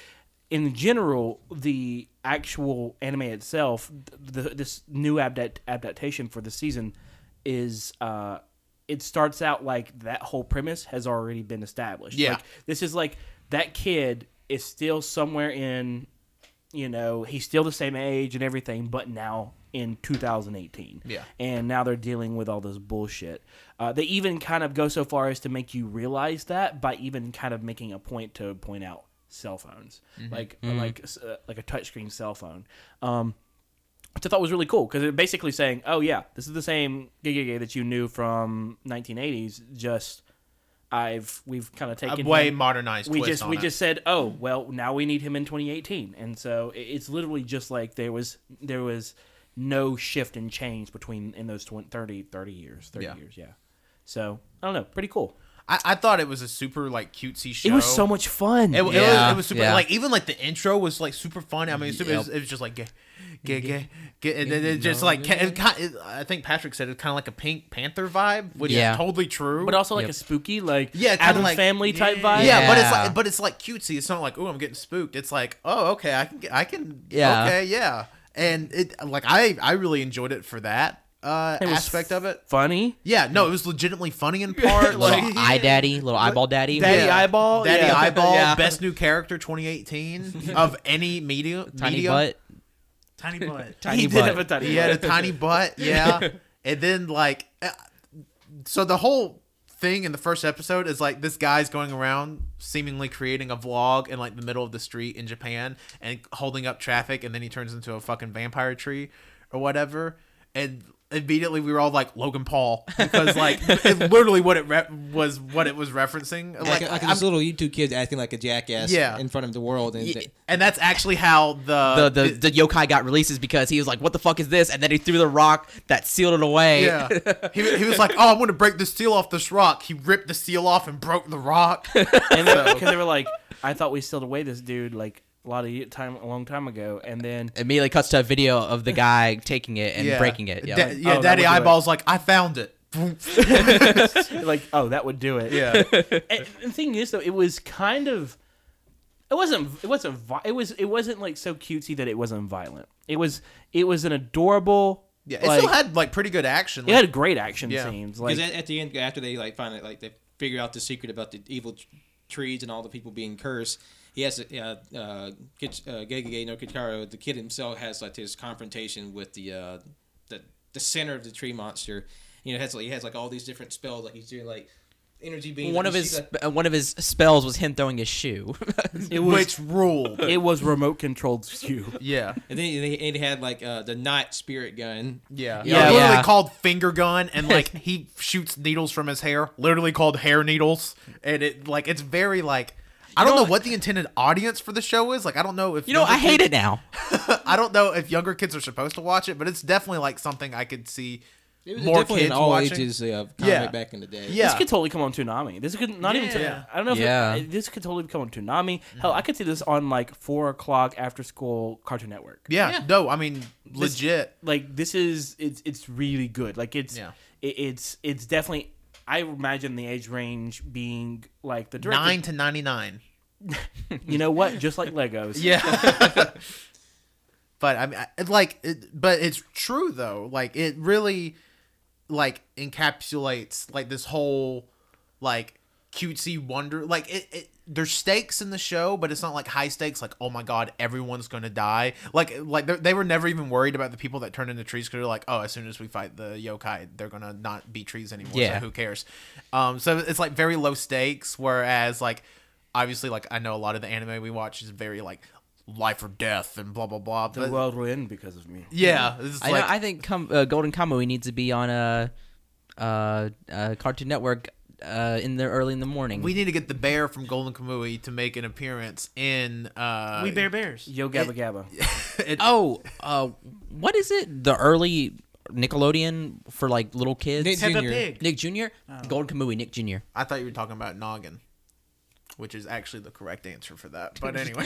In general, the actual anime itself, the, this new adapt, adaptation for the season, is uh, it starts out like that whole premise has already been established. Yeah. like, this is like that kid is still somewhere in you know, he's still the same age and everything, but now in 2018. Yeah. And now they're dealing with all this bullshit. Uh, they even kind of go so far as to make you realize that by even kind of making a point to point out cell phones, like like uh, like a touchscreen cell phone. Um, which I thought was really cool because it's basically saying, "Oh yeah, this is the same Gegege that you knew from 1980s. Just I've we've kind of A taken way him- modernized we just we it. just said, oh well, now we need him in 2018, and so it's literally just like there was there was no shift and change between in those 20, 30, 30 years, 30 Yeah. years, yeah. So I don't know, pretty cool. I, I thought it was a super like cutesy show. It was so much fun. It, it was, it was super yeah. like even like the intro was like super fun. I mean, it, was, Yep. it was just like gay, gay, gay, gay, and then it just like ca- it, ki- it, I think Patrick said it's kind of like a Pink Panther vibe, which Yeah. is totally true. but also like Yep. a spooky, like Yeah, kinda Addams like- Family type vibe. yeah, but it's like but it's like cutesy. It's not like oh I'm getting spooked. It's like oh okay I can get, I can Yeah. okay yeah, and it like I I really enjoyed it for that uh It was aspect of it. funny. Yeah, no, it was legitimately funny in part. Little like eye daddy, little eyeball daddy. Daddy eyeball, Daddy yeah. eyeball, Yeah. best new character 2018 of any media. tiny media. butt. Tiny butt. Tiny he butt. did have a tiny. He had a butt. tiny butt, yeah. and then like, uh, so the whole thing in the first episode is like this guy's going around seemingly creating a vlog in like the middle of the street in Japan and holding up traffic, and then he turns into a fucking vampire tree or whatever, and. Immediately, we were all like Logan Paul because, like, it's literally what it re- was. What it was referencing. Like, Like, like I'm- this little YouTube kid acting like a jackass Yeah. in front of the world. And Yeah. and that's actually how The the the, the yokai got releases because he was like, "What the fuck is this?" And then he threw the rock that sealed it away. Yeah. he, he was like, oh, I'm going to break the seal off this rock. He ripped the seal off and broke the rock. and because they were like, I thought we sealed away this dude like a lot of time, a long time ago, and then Immediately cuts to a video of the guy taking it and Yeah. breaking it. Yeah. Da- Oh, yeah, that Daddy would do it. Eyeball's like, I found it. like, oh, that would do it. Yeah. And the thing is, though, it was kind of. It wasn't. It wasn't. vi- It was. It wasn't like so cutesy that it wasn't violent. It was. It was an adorable. Yeah. It like, still had like pretty good action. It had great action Yeah. scenes. Because Like at, at the end, after they like find it, like they figure out the secret about the evil t- trees and all the people being cursed, he has uh, uh, Kich, uh, no Kitaro, the kid himself has like his confrontation with the uh, the the center of the tree monster. You know, has like he has like all these different spells, like he's doing like energy beams. One of his see that- uh, one of his spells was him throwing his shoe. it was. Which ruled. it was remote controlled shoe. yeah. and then they, it had like uh, the night spirit gun. Yeah. Yeah. Literally Yeah. called finger gun and like he shoots needles from his hair. Literally called hair needles. And it like it's very like I don't know, what the intended audience for the show is. Like I don't know if you know, I hate kids- it now. I don't know if younger kids are supposed to watch it, but it's definitely like something I could see It was more definitely kids an all watching. ages uh, comic Yeah. back in the day. Yeah. This could totally come on Toonami. This could not even. Yeah. I don't know if Yeah. it, this could totally come on Toonami. Hell, I could see this on like four o'clock after school Cartoon Network. Yeah, no, I mean legit. Like this is it's it's really good. Like it's Yeah. it, it's it's definitely. I imagine the age range being like the director. Nine to ninety nine. You know what? Just like Legos. Yeah. but I mean, I- like, it, but it's true though. Like, it really, like, encapsulates like this whole, like, cutesy wonder. Like, it, it there's stakes in the show, but it's not like high stakes. Like, oh my god, everyone's gonna die. Like, like they're- were never even worried about the people that turn into trees because they're like, oh, as soon as we fight the yokai, they're gonna not be trees anymore. Yeah. So who cares? Um, so it's like very low stakes. Whereas like obviously like I know a lot of the anime we watch is very like life or death and blah blah blah. The But world will end because of me. yeah, it's I, like know, I think com- uh, Golden Kamuy needs to be on a, uh, uh, Cartoon Network uh, in the early in the morning. we need to get the bear from Golden Kamuy to make an appearance in uh We Bare Bears. Yo Gabba Gabba. it- oh, uh, what is it? The early Nickelodeon for like little kids. Nick Peppa Jr. Pig. Nick Jr. Golden Kamuy, Nick Jr. I thought you were talking about Noggin. Which is actually the correct answer for that. But anyway.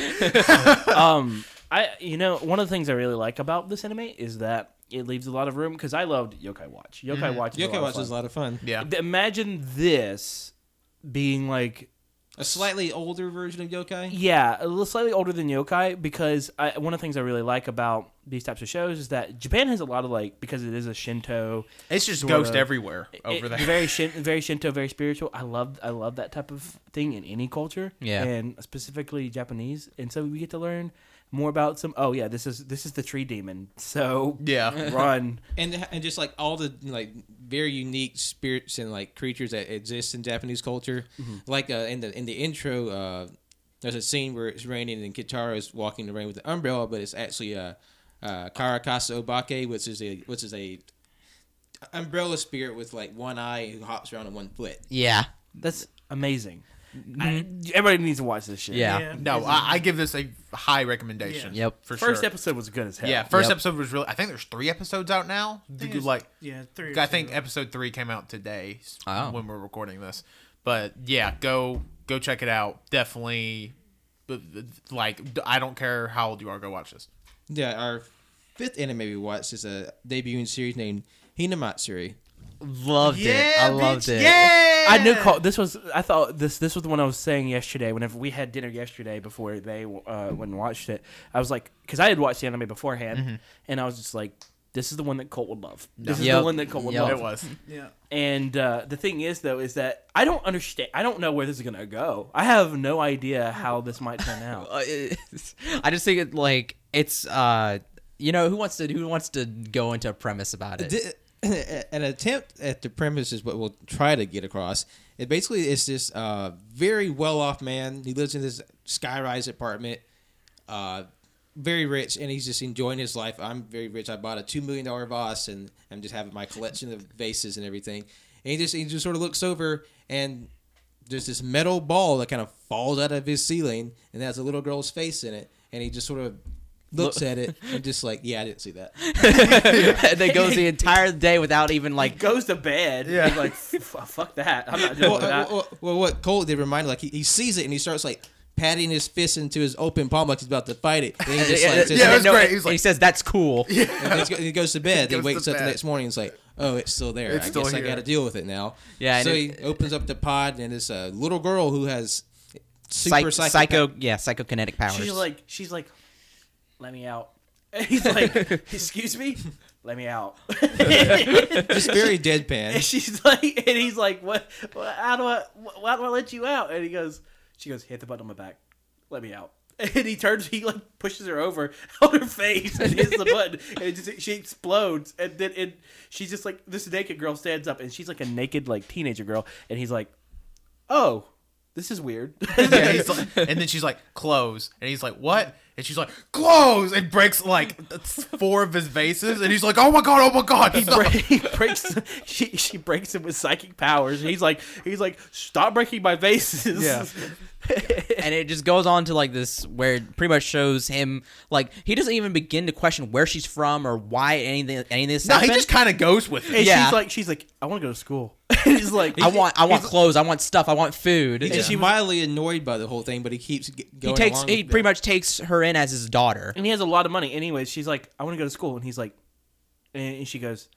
um, I you know one of the things I really like about this anime is that it leaves a lot of room because I loved Yokai Watch. Yokai mm-hmm. Watch. Is a Yokai lot Watch of is a fun. lot of fun. yeah. Imagine this being like A slightly older version of Yokai. yeah, a little slightly older than Yokai because I, one of the things I really like about these types of shows is that Japan has a lot of like because it is a Shinto It's just sorta- ghost everywhere over it- there. Very shin, very Shinto, very spiritual. I love I love that type of thing in any culture. Yeah. and specifically Japanese. And so we get to learn more about some. Oh yeah, this is this is the tree demon. So Yeah. run. and and just like all the like very unique spirits and like creatures that exist in Japanese culture. Like uh, in the in the intro, uh, there's a scene where it's raining and Kitaro is walking the rain with an umbrella, but it's actually uh, uh, Karakasa Obake, which is a which is a umbrella spirit with like one eye who hops around on one foot. Yeah, That's amazing. I, mm-hmm. everybody needs to watch this shit. Yeah. No, I, I give this a high recommendation. Yeah. Yep. For First sure. episode was good as hell. Yeah, first Yep. episode was really. I think there's three episodes out now. think You it's- like, yeah, three. or I think two. episode three came out today s- Oh. when we're recording this. But yeah, go go check it out. Definitely, but, like I don't care how old you are, go watch this. Yeah, our fifth anime we watched is a debuting series named Hinamatsuri. Loved it. I loved it. Yeah. I knew call, this was. I thought this this was the one I was saying yesterday. Whenever we had dinner yesterday before they uh, went and watched it, I was like, because I had watched the anime beforehand, and I was just like, this is the one that Colt would love. This is Yep. the one that Colt would Yep. love. It was. Yeah. And uh, the thing is, though, is that I don't understand. I don't know where this is gonna go. I have no idea how this might turn out. Uh, it's- I just think it like it's uh you know who wants to who wants to go into a premise about it. Di- An attempt at the premise is what we'll try to get across. It basically is this uh, very well off man. He lives in this skyrise apartment, uh, very rich, and he's just enjoying his life. I'm very rich. I bought a two million dollar vase, and I'm just having my collection of vases and everything. And he just he just sort of looks over, and there's this metal ball that kind of falls out of his ceiling, and has a little girl's face in it, and he just sort of looks at it and just like, yeah, I didn't see that. and then goes the entire day without even Like like goes to bed. Yeah. like fuck that. I'm not doing well, that. uh, well, well, what Cole did remind like he, he sees it and he starts like patting his fist into his open palm like he's about to fight it. And he just like, just, Yeah, it was no, great. and He was like- he says that's cool. and he goes to bed. He He wakes to up the next morning. and He's like, oh, it's still there. It's I still guess I got to deal with it now. Yeah, and So it- he opens up the pod and it's a little girl who has super psychic psycho, yeah, psychokinetic powers. She's like, she's like, let me out. And he's like, excuse me, let me out. just very and deadpan. she's like, and he's like, what? what how do I? Why do I let you out? And he goes, she goes, hit the button on my back, let me out. And he turns, he like pushes her over on her face and hits the button, and it just she explodes. And then it, she's just like this naked girl stands up, and she's like a naked like teenager girl, and he's like, oh, this is weird. Yeah, he's like, and then she's like, close. And he's like, what? And she's like, close! And breaks like four of his vases. And he's like, oh my god, oh my god. he, stop." break, he breaks she she breaks him with psychic powers and he's like he's like stop breaking my vases Yeah. and it just goes on to like this where it pretty much shows him like he doesn't even begin to question where she's from or why anything any of this No, he just kind of goes with it. and Yeah. she's like she's like i want to go to school he's like I want I want clothes, I want stuff, I want food. He's just mildly annoyed by the whole thing, but he keeps g- he takes along he with pretty it. much takes her in as his daughter. and he has a lot of money anyways she's like i want to go to school and he's like and she goes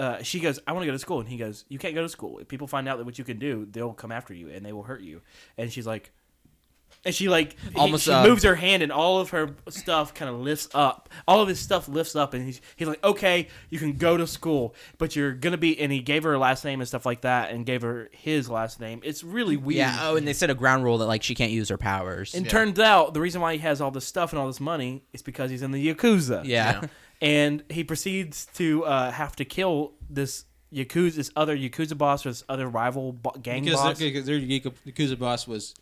uh, she goes, I want to go to school. And he goes, You can't go to school. If people find out that what you can do, they'll come after you and they will hurt you. And she's like, and she like he- Almost, she uh, moves her hand and all of her stuff kind of lifts up. All of his stuff lifts up, and he's, he's like, "Okay, you can go to school, but you're gonna be." And he gave her her last name and stuff like that, and gave her his last name. It's really weird. Yeah. Oh, and they set a ground rule that like she can't use her powers. And turns out the reason why he has all this stuff and all this money is because he's in the yakuza. yeah. And he proceeds to uh, have to kill this yakuza, this other yakuza boss or this other rival bo- gang because boss. their, because their Yaku- Yakuza boss was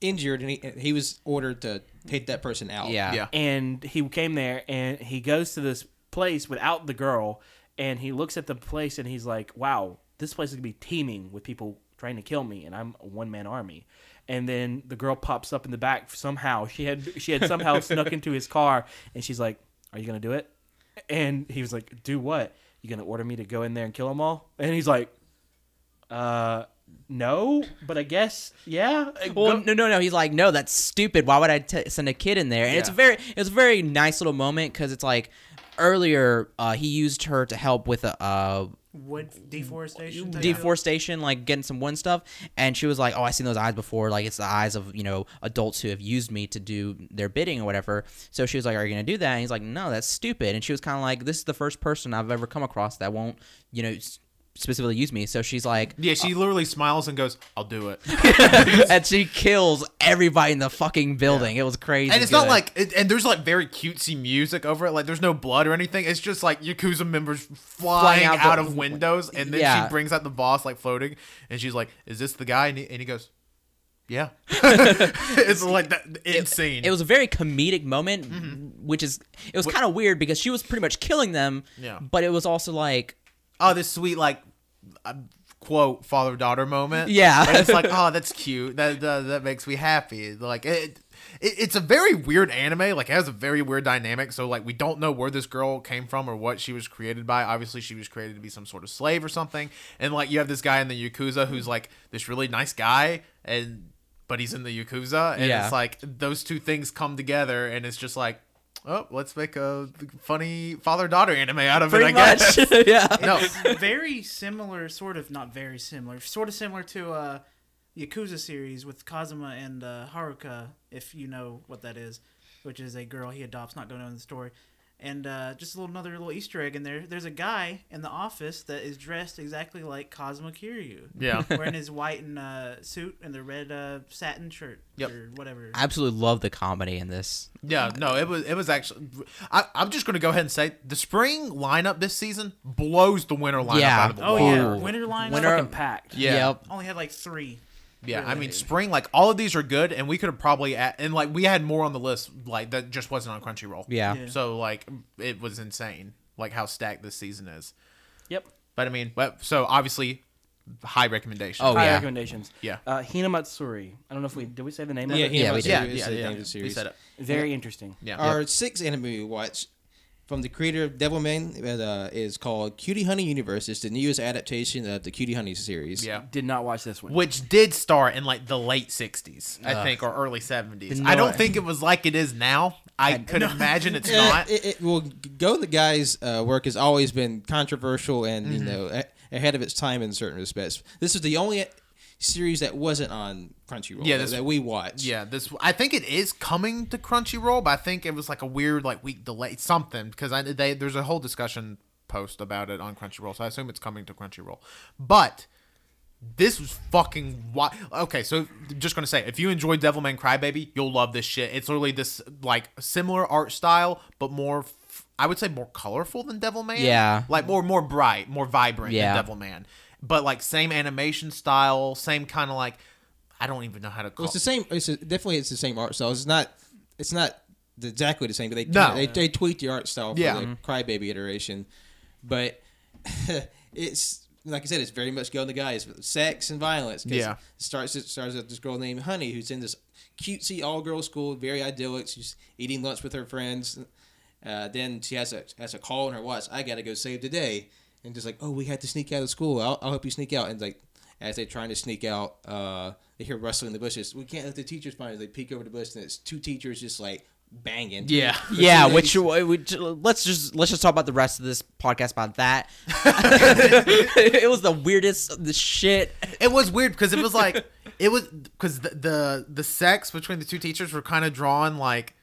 injured and he, he was ordered to take that person out. Yeah. Yeah. and he came there and he goes to this place without the girl and he looks at the place and he's like wow this place is gonna be teeming with people trying to kill me and i'm a one-man army and then the girl pops up in the back somehow she had she had somehow snuck into his car and she's like are you gonna do it and he was like do what you gonna order me to go in there and kill them all and he's like uh no but i guess yeah Well, Go- no, no, no. He's like, no, that's stupid. Why would I t- send a kid in there? And it's a very, it's a very nice little moment because it's like earlier uh, he used her to help with a uh, Wood deforestation. deforestation, like getting some wood stuff, and she was like, "Oh, I've seen those eyes before. Like it's the eyes of you know adults who have used me to do their bidding or whatever." So she was like, "Are you gonna do that?" And he's like, "No, that's stupid." And she was kind of like, "This is the first person I've ever come across that won't you know." Specifically use me so she's like Yeah, she uh, literally smiles and goes, "I'll do it." and she kills everybody in the fucking building it was crazy And it's not good. like, it, and there's like very cutesy music over it. Like there's no blood or anything. It's just like yakuza members flying, out out, the- of windows, and then Yeah. she brings out the boss like floating, and she's like, "Is this the guy?" And he, and he goes, "Yeah." it's like that insane. it was a very comedic moment mm-hmm. which is it was kind of weird because she was pretty much killing them Yeah. but it was also like oh, this sweet like uh, quote father daughter moment. Yeah. and it's like, oh, that's cute. That that, that makes me happy. Like it. it, it's a very weird anime. Like it has a very weird dynamic. So like we don't know where this girl came from or what she was created by. Obviously, she was created to be some sort of slave or something. And like you have this guy in the yakuza who's like this really nice guy, and but he's in the yakuza, and Yeah. it's like those two things come together, and it's just like. Oh, let's make a funny father-daughter anime out of it. I Pretty guess. yeah. No, It's very similar, sort of not very similar, sort of similar to uh, Yakuza series with Kazuma and uh, Haruka, if you know what that is, which is a girl he adopts. Not going to know the story. And uh, just a little another little Easter egg in there. There's a guy in the office that is dressed exactly like Kazuma Kiryu. Yeah. wearing his white and uh, suit and the red uh, satin shirt Yep. or whatever. I absolutely love the comedy in this. Yeah, no, it was it was actually. I, I'm just gonna go ahead and say the spring lineup this season blows the winter lineup Yeah. out of the oh water. yeah, winter line. Winter- Fucking packed. Yeah. Yep. only had like three. Yeah, I mean Really? spring like all of these are good, and we could have probably at, and like we had more on the list like that just wasn't on Crunchyroll. Yeah. Yeah. So like it was insane, like how stacked this season is. Yep. But I mean, but so obviously, high recommendation. Oh, High yeah. recommendations. Yeah. Uh, Hinamatsuri. I don't know if we did we say the name Yeah, of it. Yeah, Hinamatsuri we did. yeah, is yeah, the yeah. name of the We series. said it. Very interesting. Yeah. Our sixth anime we watched from the creator of Devilman that uh, is called Cutie Honey Universe. It's the newest adaptation of the Cutie Honey series. Yeah. Did not watch this one. Which did start in like the late '60s, I Ugh. think, or early '70s. Didn't I don't it. think it was like it is now. I could imagine it's Yeah, not. It, it, well, Go Nagai's uh, work has always been controversial and Mm-hmm. you know ahead of its time in certain respects. This is the only series that wasn't on Crunchyroll. Yeah, that, that we watched. Yeah, this I think it is coming to Crunchyroll, but I think it was like a weird like week delay something because I they there's a whole discussion post about it on Crunchyroll, so I assume it's coming to Crunchyroll. But this was fucking wi- okay. So just gonna say, if you enjoy Devilman Crybaby, you'll love this shit. It's literally this like similar art style, but more. F- I would say more colorful than Devilman. Yeah. like more more bright, more vibrant Yeah. than Devilman. But like same animation style, same kind of like. I don't even know how to call. Well, it's the same. It's a, definitely it's the same art style. It's not. It's not exactly the same, but they No. they, they tweaked the art style for Yeah. the Crybaby iteration. But it's like I said, it's very much Go Nagai's, sex and violence. Yeah. it starts it starts with this girl named Honey who's in this cutesy all girl school, very idyllic. She's eating lunch with her friends. Uh, then she has a has a call on her watch. I gotta go save the day, and just like, oh, we had to sneak out of school. I'll, I'll help you sneak out. And like, as they're trying to sneak out, uh, they hear rustling in the bushes. We can't let the teachers find us. They peek over the bush, and it's two teachers just like banging. Yeah. Yeah, which, ladies- which let's just let's just talk about the rest of this podcast about that. it was the weirdest the shit. It was weird because it was like it was because the, the the sex between the two teachers were kind of drawn like.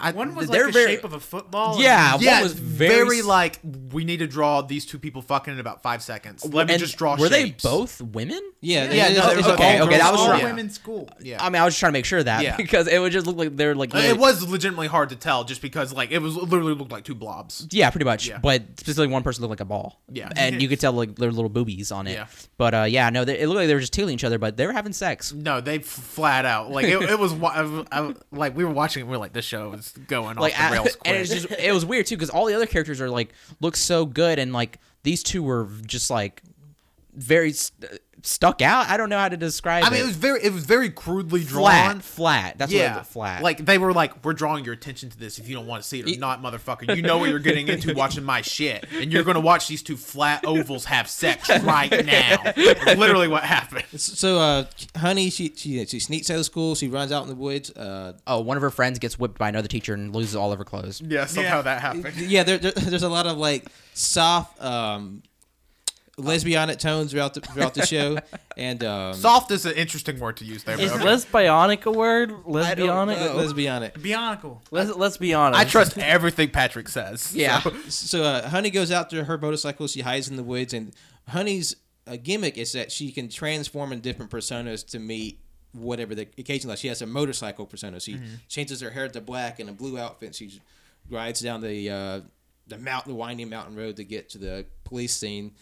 I, One was They're like the very- shape of a football. Yeah, and- yeah, one was very, very like we need to draw these two people fucking in about five seconds. Let me just draw. Were shapes. they both women? Yeah, Yeah, it's- no, it's- it was okay, okay, that was girls. all right. women's school. Yeah. I mean, I was just trying to make sure of that Yeah. because it would just look like they're like Uh, it was legitimately hard to tell just because like it was literally looked like two blobs. Yeah, pretty much. Yeah. But specifically, one person looked like a ball. Yeah. and you could tell like their little boobies on it. Yeah. But uh, yeah, no, they, it looked like they were just tealing each other, but they were having sex. No, they f- flat out like it, it was wa- I, I- like we were watching it. We are like this show is going Like, off the rails. and it's quick. just it was weird too because all the other characters are like look so good, and like these two were just like very st- stuck out. I don't know how to describe it. I mean, it. it was very it was very crudely flat, drawn. flat. That's yeah, what it, flat. Like they were like, we're drawing your attention to this if you don't want to see it or It- not, motherfucker. You know what you're getting into watching my shit, and you're gonna watch these two flat ovals have sex right now. Literally, what happened. So, uh, honey, she, she she sneaks out of school. She runs out in the woods. Uh, oh, one of her friends gets whipped by another teacher and loses all of her clothes. Yeah, somehow Yeah. that happened. yeah, there, there, there's a lot of like soft um, lesbianic tones throughout the throughout the show, and um, Soft is an interesting word to use there. Is but okay. lesbionic a word? Lesbionic? le- lesbianic. Bionicle. Let's, let's be honest. I trust everything Patrick says. Yeah. so- So uh, Honey goes out to her motorcycle. She hides in the woods, and Honey's uh, gimmick is that she can transform in different personas to meet whatever the occasion. Like she has a motorcycle persona. She changes her hair to black and a blue outfit. She rides down the uh, the mountain, the winding mountain road to get to the police scene.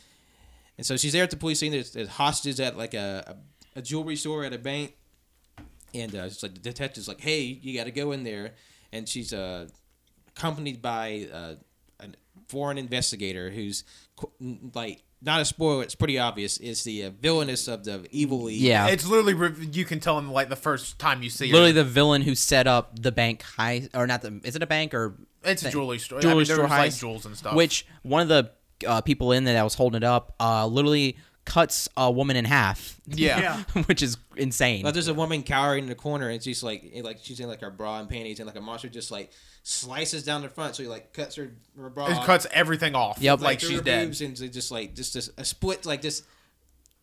And so she's there at the police scene. There's, there's hostages at like a, a, a jewelry store at a bank, and uh, it's like the detective's like, "Hey, you got to go in there." And she's uh, accompanied by uh, a foreign investigator who's like not a spoiler. It's pretty obvious. Is the uh, villainess of the evil league. Yeah. It's literally you can tell him like the first time you see Literally her. the villain who set up the bank heist, or not the? Is it a bank or It's a jewelry store. Jewelry I mean, store was like heist, jewels and stuff. Which one of the uh, people in there that was holding it up, uh, literally cuts a woman in half. yeah. Yeah. which is insane. Like there's a woman cowering in the corner, and she's like, like she's in like her bra and panties, and like a monster just like slices down the front, so he like cuts her, her bra, it cuts everything off. Yep. like through she's dead. and just like just this, a split like this,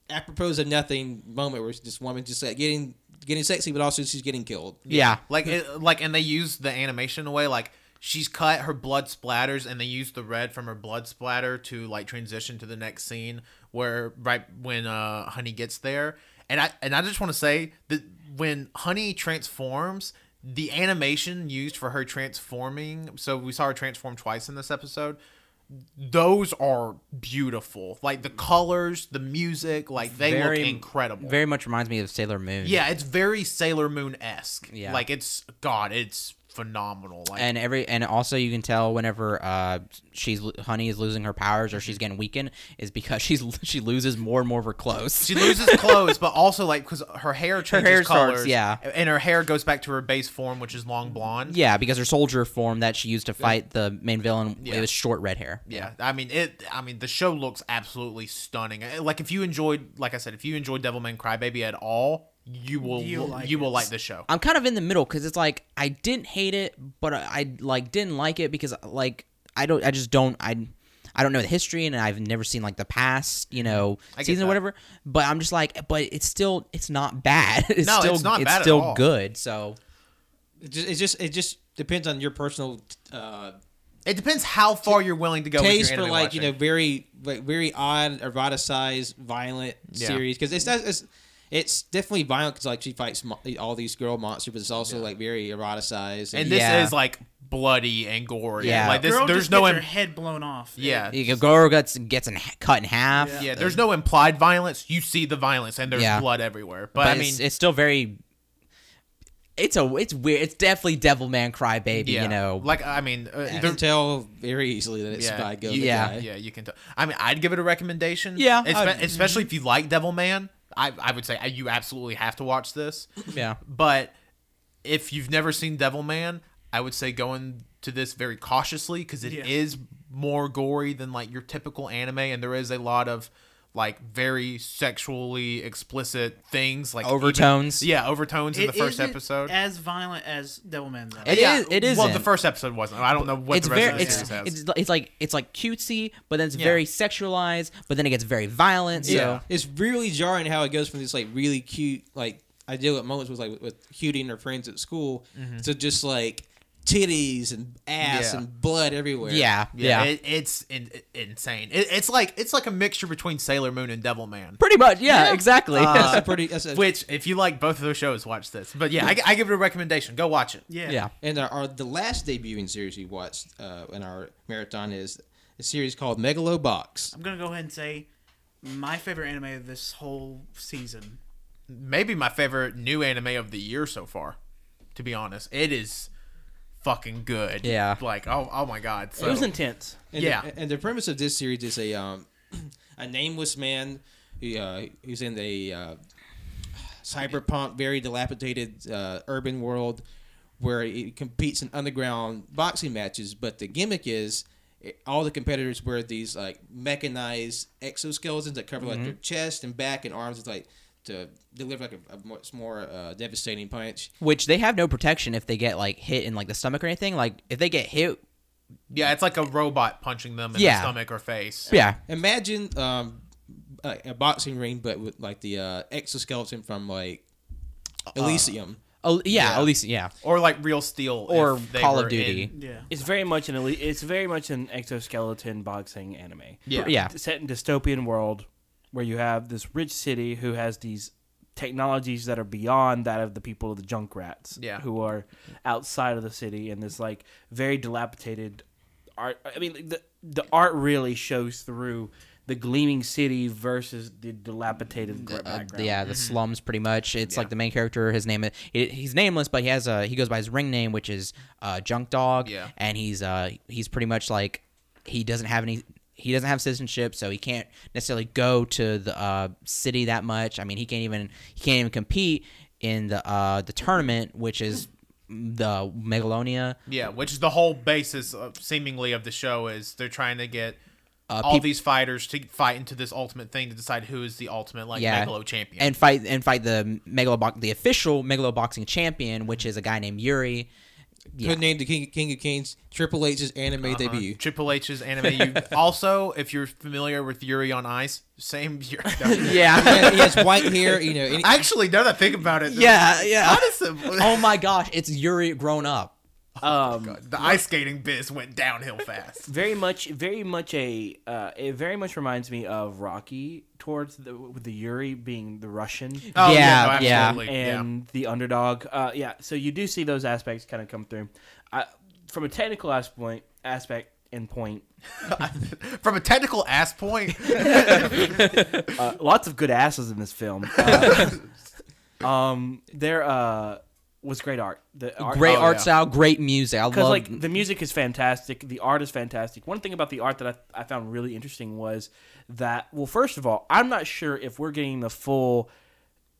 apropos of nothing moment where this woman just like getting getting sexy, but also she's getting killed. yeah. Like it, like and they use the animation in a way like she's cut her blood splatters and they use the red from her blood splatter to like transition to the next scene where right when uh honey gets there and i and i just want to say that when honey transforms the animation used for her transforming so we saw her transform twice in this episode those are beautiful like the colors the music like they Very- look incredible Very much reminds me of Sailor Moon. yeah, it's very Sailor Moon esque. Yeah. like it's God, it's phenomenal. Like and every and also you can tell whenever uh she's honey is losing her powers or she's getting weakened is because she's she loses more and more of her clothes she loses clothes, but also like because her hair changes hair starts- colors. yeah. and her hair goes back to her base form, which is long blonde. yeah because her soldier form that she used to fight the main villain Yeah. it was short red hair Yeah, I mean it. I mean the show looks absolutely stunning. Like if you enjoyed, like I said, if you enjoyed Devilman Crybaby at all, you will You'll you like will like the show. I'm kind of in the middle because it's like I didn't hate it, but I, I like didn't like it because like I don't I just don't I I don't know the history and I've never seen like the past you know. I get season that. or whatever. But I'm just like, but it's still it's not bad. It's No, still it's not it's bad at still all. good. So It just it just, it just depends on your personal uh, It depends how far you're willing to go. taste with for your anime like you know very like very odd eroticized violent Yeah. series because it's, not- it's it's definitely violent because like she fights mo- all these girl monsters, but it's also like very eroticized. and this Yeah. is like bloody and gory. Yeah. like this. Girl there's just no. gets im- her head blown off. yeah, a girl gets gets in, cut in half. Yeah. Yeah, there's no implied violence. You see the violence, and there's Yeah. blood everywhere. But, but, I mean, it's, it's still very. It's a it's weird. It's definitely Devilman Crybaby. yeah, You know, like I mean, uh, you there- can tell very easily that it's yeah, by Go yeah, Guy. yeah, you can tell. I mean, I'd give it a recommendation. Yeah, Espe- I'd- especially if you like Devilman. I I would say you absolutely have to watch this. yeah. But if you've never seen Devilman, I would say go into this very cautiously because it is Yeah. more gory than like your typical anime, and there is a lot of like very sexually explicit things like even- Overtones. yeah, overtones in It the first isn't episode. as violent as Devilman though. It yeah, is- it Well, the first episode wasn't. I don't know what it's the rest very of the it's, series has. it's it's like it's like cutesy, but then it's Yeah. very sexualized, but then it gets very violent. So Yeah. It's really jarring how it goes from this like really cute like I deal with moments with like with Cutie and her friends at school mm-hmm. to just like titties and ass Yeah. and blood everywhere. yeah, yeah, yeah, It, it's in, insane. It, it's like it's like a mixture between Sailor Moon and Devilman. pretty much. Yeah, exactly. Uh, That's a pretty. That's a, Which, if you like both of those shows, watch this. But yeah, I, I give it a recommendation. Go watch it. yeah. yeah, And our, our the last debuting series we watched uh, in our marathon is a series called Megalobox. I'm gonna go ahead and say my favorite anime of this whole season. Maybe my favorite new anime of the year so far. To be honest, it is fucking good. Yeah. Like oh oh my god. So, it was intense. And Yeah. The, and the premise of this series is a um, a nameless man who uh, who's in a uh, cyberpunk, very dilapidated uh, urban world where he competes in underground boxing matches. But the gimmick is it, all the competitors wear these like mechanized exoskeletons that cover like their chest and back and arms, It's like to deliver like a, a much more uh, devastating punch. which they have no protection if they get like hit in like the stomach or anything. Like if they get hit, yeah, it's like a robot punching them in Yeah. the stomach or face. yeah, Imagine um, a, a boxing ring, but with like the uh, exoskeleton from like Elysium. oh yeah, Yeah. at least yeah, Or like real steel. or if they Call were of Duty. in- Yeah. It's very much an elite, it's very much an exoskeleton boxing anime. yeah. yeah, set in dystopian world where you have this rich city who has these technologies that are beyond that of the people of the junk rats Yeah. who are outside of the city and this like very dilapidated art i mean the the art really shows through the gleaming city versus the dilapidated gra- Uh, yeah, Mm-hmm. the slums pretty much. It's like the main character. His name, he, he's nameless, but he has a he goes by his ring name, which is uh, Junk Dog. Yeah. and he's uh he's pretty much like he doesn't have any he doesn't have citizenship, so he can't necessarily go to the uh, city that much. I mean, he can't even he can't even compete in the uh, the tournament, which is the Megalonia. Yeah, which is the whole basis, of, seemingly, of the show is they're trying to get Uh, all peop- these fighters to fight into this ultimate thing to decide who is the ultimate like Yeah. Megalo champion. and fight and fight the Megalo the official Megalo boxing champion, which is a guy named Yuri. Yeah. Could name the King, King of Kings Triple H's anime Uh-huh. debut. Triple H's anime. You also, if you're familiar with Yuri on Ice, same. Yuri. Yeah. he has white hair, you know. and he- Actually, now that I think about it, yeah, yeah. Honestly, Oh my gosh, it's Yuri grown up. Um, the ice skating biz went downhill fast. very much, very much a. Uh, it very much reminds me of Rocky towards the with the Yuri being the Russian Oh, Yeah, no, yeah. absolutely, and the underdog. Uh, yeah, so you do see those aspects kind of come through. I, from a technical aspect, aspect and point, From a technical ass point, uh, lots of good asses in this film. Uh, um, there uh, was great art. The art, Great oh, art yeah. style, great music. I because love like the music is fantastic the art is fantastic one thing about the art that I, I found really interesting was that well first of all i'm not sure if we're getting the full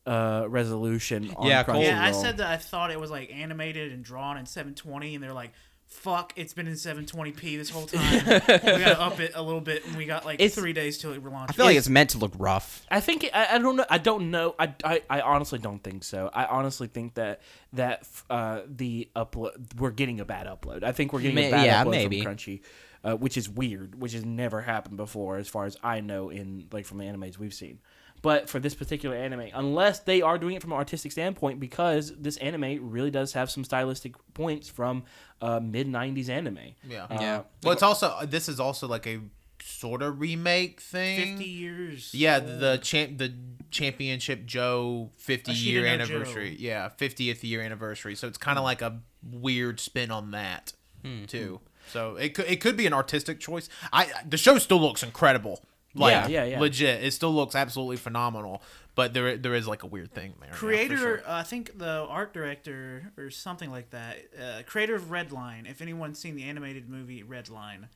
uh resolution on Yeah, Cole- Yeah, I said that I thought it was like animated and drawn in 720, and they're like, "Fuck, it's been in 720p this whole time. we gotta up it a little bit, and we got like It's- three days till it relaunches." I feel like it's meant to look rough. I think I, I don't know. I don't know. I, I, I honestly don't think so. I honestly think that that uh, the upload we're getting a bad upload. I think we're getting May- a bad yeah, upload maybe. from Crunchy, uh, which is weird, which has never happened before, as far as I know in like from the animes we've seen. But for this particular anime, unless they are doing it from an artistic standpoint, because this anime really does have some stylistic points from uh, mid '90s anime. yeah, Yeah. Well, it's also this is also like a sort of remake thing. 50 years. Yeah, the champ, the championship Joe 50 Ashita year no anniversary. Joe. Yeah, 50th year anniversary. So it's kind of like a weird spin on that Hmm. too. So it could it could be an artistic choice. I the show still looks incredible. Like, Yeah, yeah, yeah. Legit, it still looks absolutely phenomenal. But there there is like a weird thing there. yeah, Creator, sure. uh, I think the art director or something like that. Uh, creator of Redline. If anyone's seen the animated movie Redline,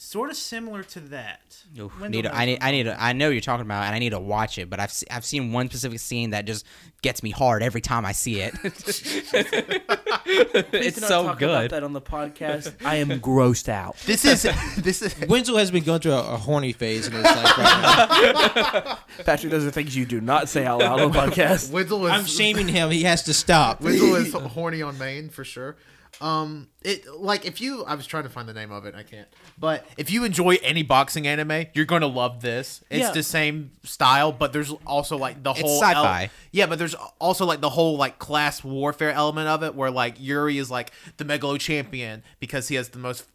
sort of similar to that. Oof, need to- I need, I need, to, I know you're talking about, and I need to watch it. But I've, se- I've seen one specific scene that just gets me hard every time I see it. It's do not so talk About good. that on the podcast, I am grossed out. This is this is Wenzel has been going through a, a horny phase in his life right now. Patrick, those are things you do not say out loud on the podcast. Winslow is I'm shaming him. He has to stop. Winslow is horny on main for sure. Um, it like if you, I was trying to find the name of it, I can't. But if you enjoy any boxing anime, you're gonna love this. It's Yeah. the same style, but there's also like the It's whole sci-fi. yeah, but there's also like the whole like class warfare element of it, where like Yuri is like the Megalo champion because he has the most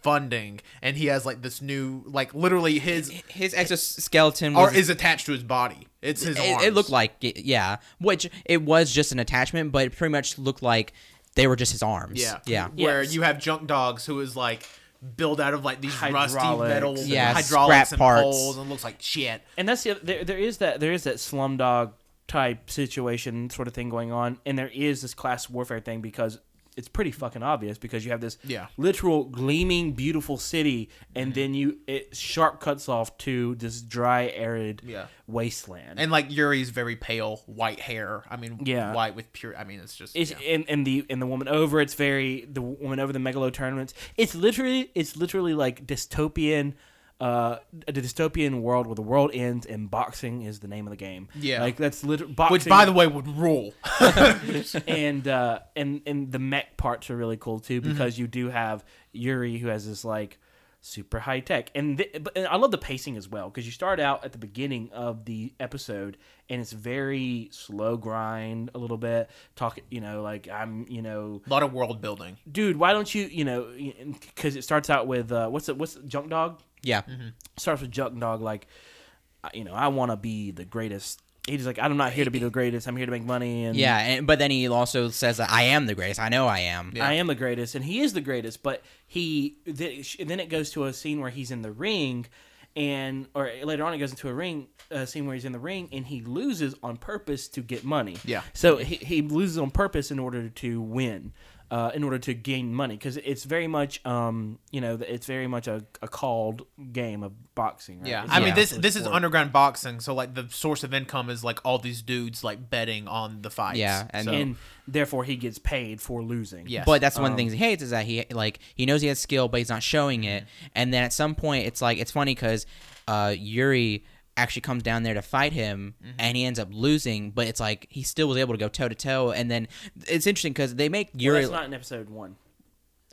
funding, and he has like this new like literally his His exoskeleton or is attached to his body. It's his it, arms. it looked like it, yeah, which it was just an attachment, but it pretty much looked like they were just his arms. Yeah. yeah. Where Yes. you have Junk Dogs who is like built out of like these rusty Hydraulics. metal Yeah, hydraulics scrap and parts. poles and looks like shit. and that's the other, there. There is that there is that slumdog type situation sort of thing going on, and there is this class warfare thing because it's pretty fucking obvious because you have this Yeah. literal gleaming beautiful city, and mm-hmm. then you it sharp cuts off to this dry arid Yeah. wasteland. And like Yuri's very pale white hair. I mean, Yeah. white with pure. I mean, it's just. It's yeah. and, and the and the woman over it's very the woman over the megalo tournaments. It's literally it's literally like dystopian uh a dystopian world where the world ends and boxing is the name of the game. Yeah. Like that's literally boxing Which, by the way, would rule. and uh and and the mech parts are really cool too Mm-hmm. because you do have Yuri who has this like super high tech and, th- but, and I love the pacing as well because you start out at the beginning of the episode and it's very slow grind a little bit talk you know like I'm you know A lot of world building. dude why don't you you know because it starts out with uh what's it what's junk dog Yeah. mhm starts with junk dog like you know I want to be the greatest he's like I'm not here to be the greatest I'm here to make money and Yeah, and, but then he also says that I am the greatest. I know I am. Yeah. I am the greatest, and he is the greatest. But he th- then it goes to a scene where he's in the ring, and or later on it goes into a ring a scene where he's in the ring and he loses on purpose to get money. Yeah. So he, he loses on purpose in order to win. Uh, in order to gain money because it's very much um, you know it's very much a, a called game of boxing. Right? Yeah, It's I mean this absolute this is underground boxing, so like the source of income is like all these dudes like betting on the fights. Yeah, and- So- and therefore he gets paid for losing. yeah But that's one of Um, the things he hates is that he like he knows he has skill, but he's not showing it. Mm-hmm. And then at some point, it's like it's funny because uh, Yuri actually comes down there to fight him, Mm-hmm. and he ends up losing. But it's like he still was able to go toe to toe. And then it's interesting because they make Well, Yuri. that's not in episode one.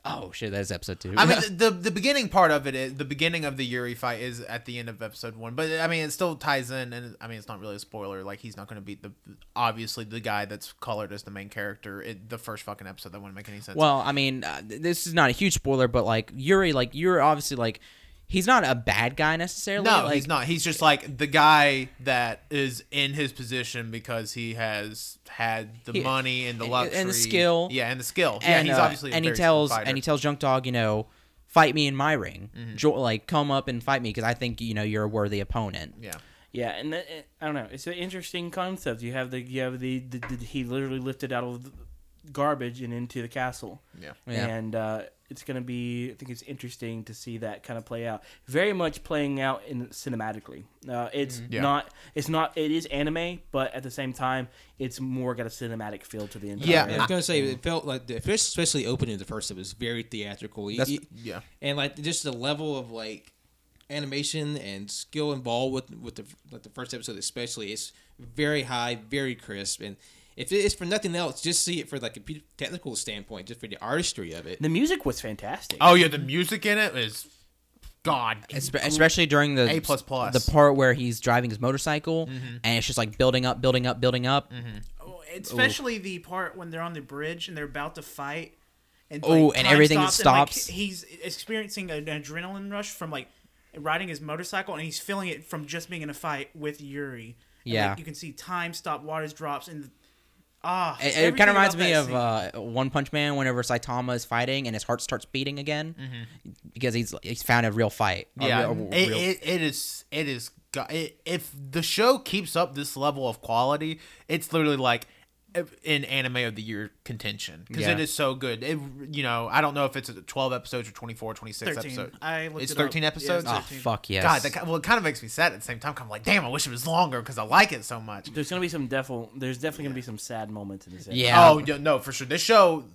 oh shit, that's episode two. I mean, the, the the beginning part of it is the beginning of the Yuri fight is at the end of episode one, but I mean, it still ties in, and I mean, it's not really a spoiler. Like, he's not going to beat the obviously the guy that's colored as the main character. It, the first fucking episode that wouldn't make any sense. Well, I mean, uh, this is not a huge spoiler, but like Yuri, like you're obviously like he's not a bad guy necessarily. no, like, he's not. He's just like the guy that is in his position because he has had the He- money and the and- luxury and the skill. Yeah, and the skill. And, yeah, he's uh, obviously a and he very skilled tells fighter. and he tells Junk Dog, you know, fight me in my ring, Mm-hmm. Jo- like come up and fight me because I think you know you're a worthy opponent. yeah. Yeah, and that, it- I don't know. It's an interesting concept. You have the you have the, the, the he literally lifted out of the garbage and into the castle. Yeah. Yeah. And uh, it's gonna be. I think it's interesting to see that kind of play out. Very much playing out in cinematically. Uh, it's Yeah. not. It's not. It is anime, but at the same time, it's more got a cinematic feel to the entire. Yeah, I was gonna say it felt like the especially opening the first it was very theatrical. That's- you- Yeah. and like just the level of like animation and skill involved with with the like the first episode especially it's very high, very crisp, and if it's for nothing else, just see it for like a technical standpoint, just for the artistry of it. the music was fantastic. Oh yeah, the music in it is God. Especially during the A plus plus. the part where he's driving his motorcycle Mm-hmm. and it's just like building up, building up, building up. Oh, especially the part when they're on the bridge and they're about to fight. And, Oh, and time everything and, like, stops. he's experiencing an adrenaline rush from like riding his motorcycle, and he's feeling it from just being in a fight with Yuri. And, Yeah. like, you can see time stop, waters drops, and ah, It, everything kind of reminds me of uh, One Punch Man whenever Saitama is fighting and his heart starts beating again because he's he's found a real fight. a Yeah, real- a it, real- it, it is. It is. if the show keeps up this level of quality, it's literally like in anime of the year contention because Yeah. it is so good. It, you know, I don't know if it's 12 episodes or 24, 26 13. episodes. I looked It's it up. 13 Yeah, episodes? it's oh fuck yes. God, that, well, it kind of makes me sad at the same time. I'm like, damn, I wish it was longer because I like it so much. There's gonna be some defo- There's definitely gonna be some sad moments in this. episode. Yeah. Oh yeah, no, for sure. This show,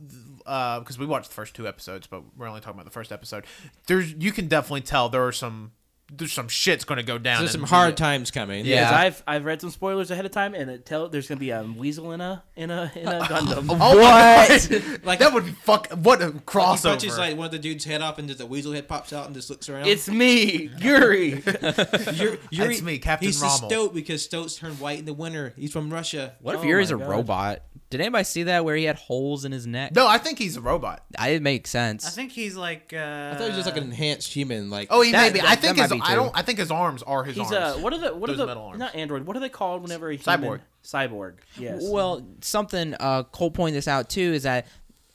uh, because we watched the first two episodes, but we're only talking about the first episode. There's, you can definitely tell there are some, there's some shit's going to go down. There's some the- hard times coming. Yeah. Because I've I've read some spoilers ahead of time, and it tell there's gonna be a weasel in a in a in a Gundam. Oh What? Like that would be fuck. What a He crossover! punches like one of the dude's head off, and just the weasel head pops out and just looks around. it's me, Yuri. Yuri, Yuri, That's me, Captain He's the Rommel. stoat because stoats turn white in the winter. He's from Russia. What if Oh Yuri's a God. robot? Did anybody see that where he had holes in his neck? no, I think he's a robot. I it makes sense. I think he's like. Uh, I thought he was just like an enhanced human. Like Oh, he That- may be. that- I think his. I too. don't. I think his arms are his He's arms. uh what are the what are the metal arms. not android? What are they called whenever a Cyborg. human cyborg? Yes. Well, something uh, Cole pointed this out too is that,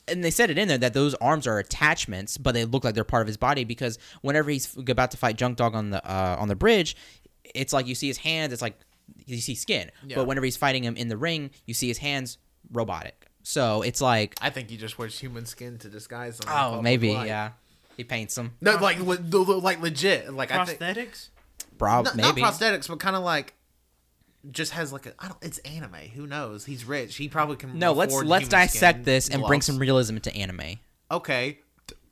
and they said it in there that those arms are attachments, but they look like they're part of his body because whenever he's about to fight Junk Dog on the uh, on the bridge, it's like you see his hands, it's like you see skin, Yeah. but whenever he's fighting him in the ring, you see his hands robotic. So it's like, I think he just wears human skin to disguise them. oh, maybe light. yeah, he paints them, No, like le- le- like legit. Like prosthetics. Bro, not, maybe. not prosthetics, but kind of like just has like a. I don't. It's anime. Who knows? He's rich. He probably can. no, let's let's dissect this and bring some realism into anime. Okay.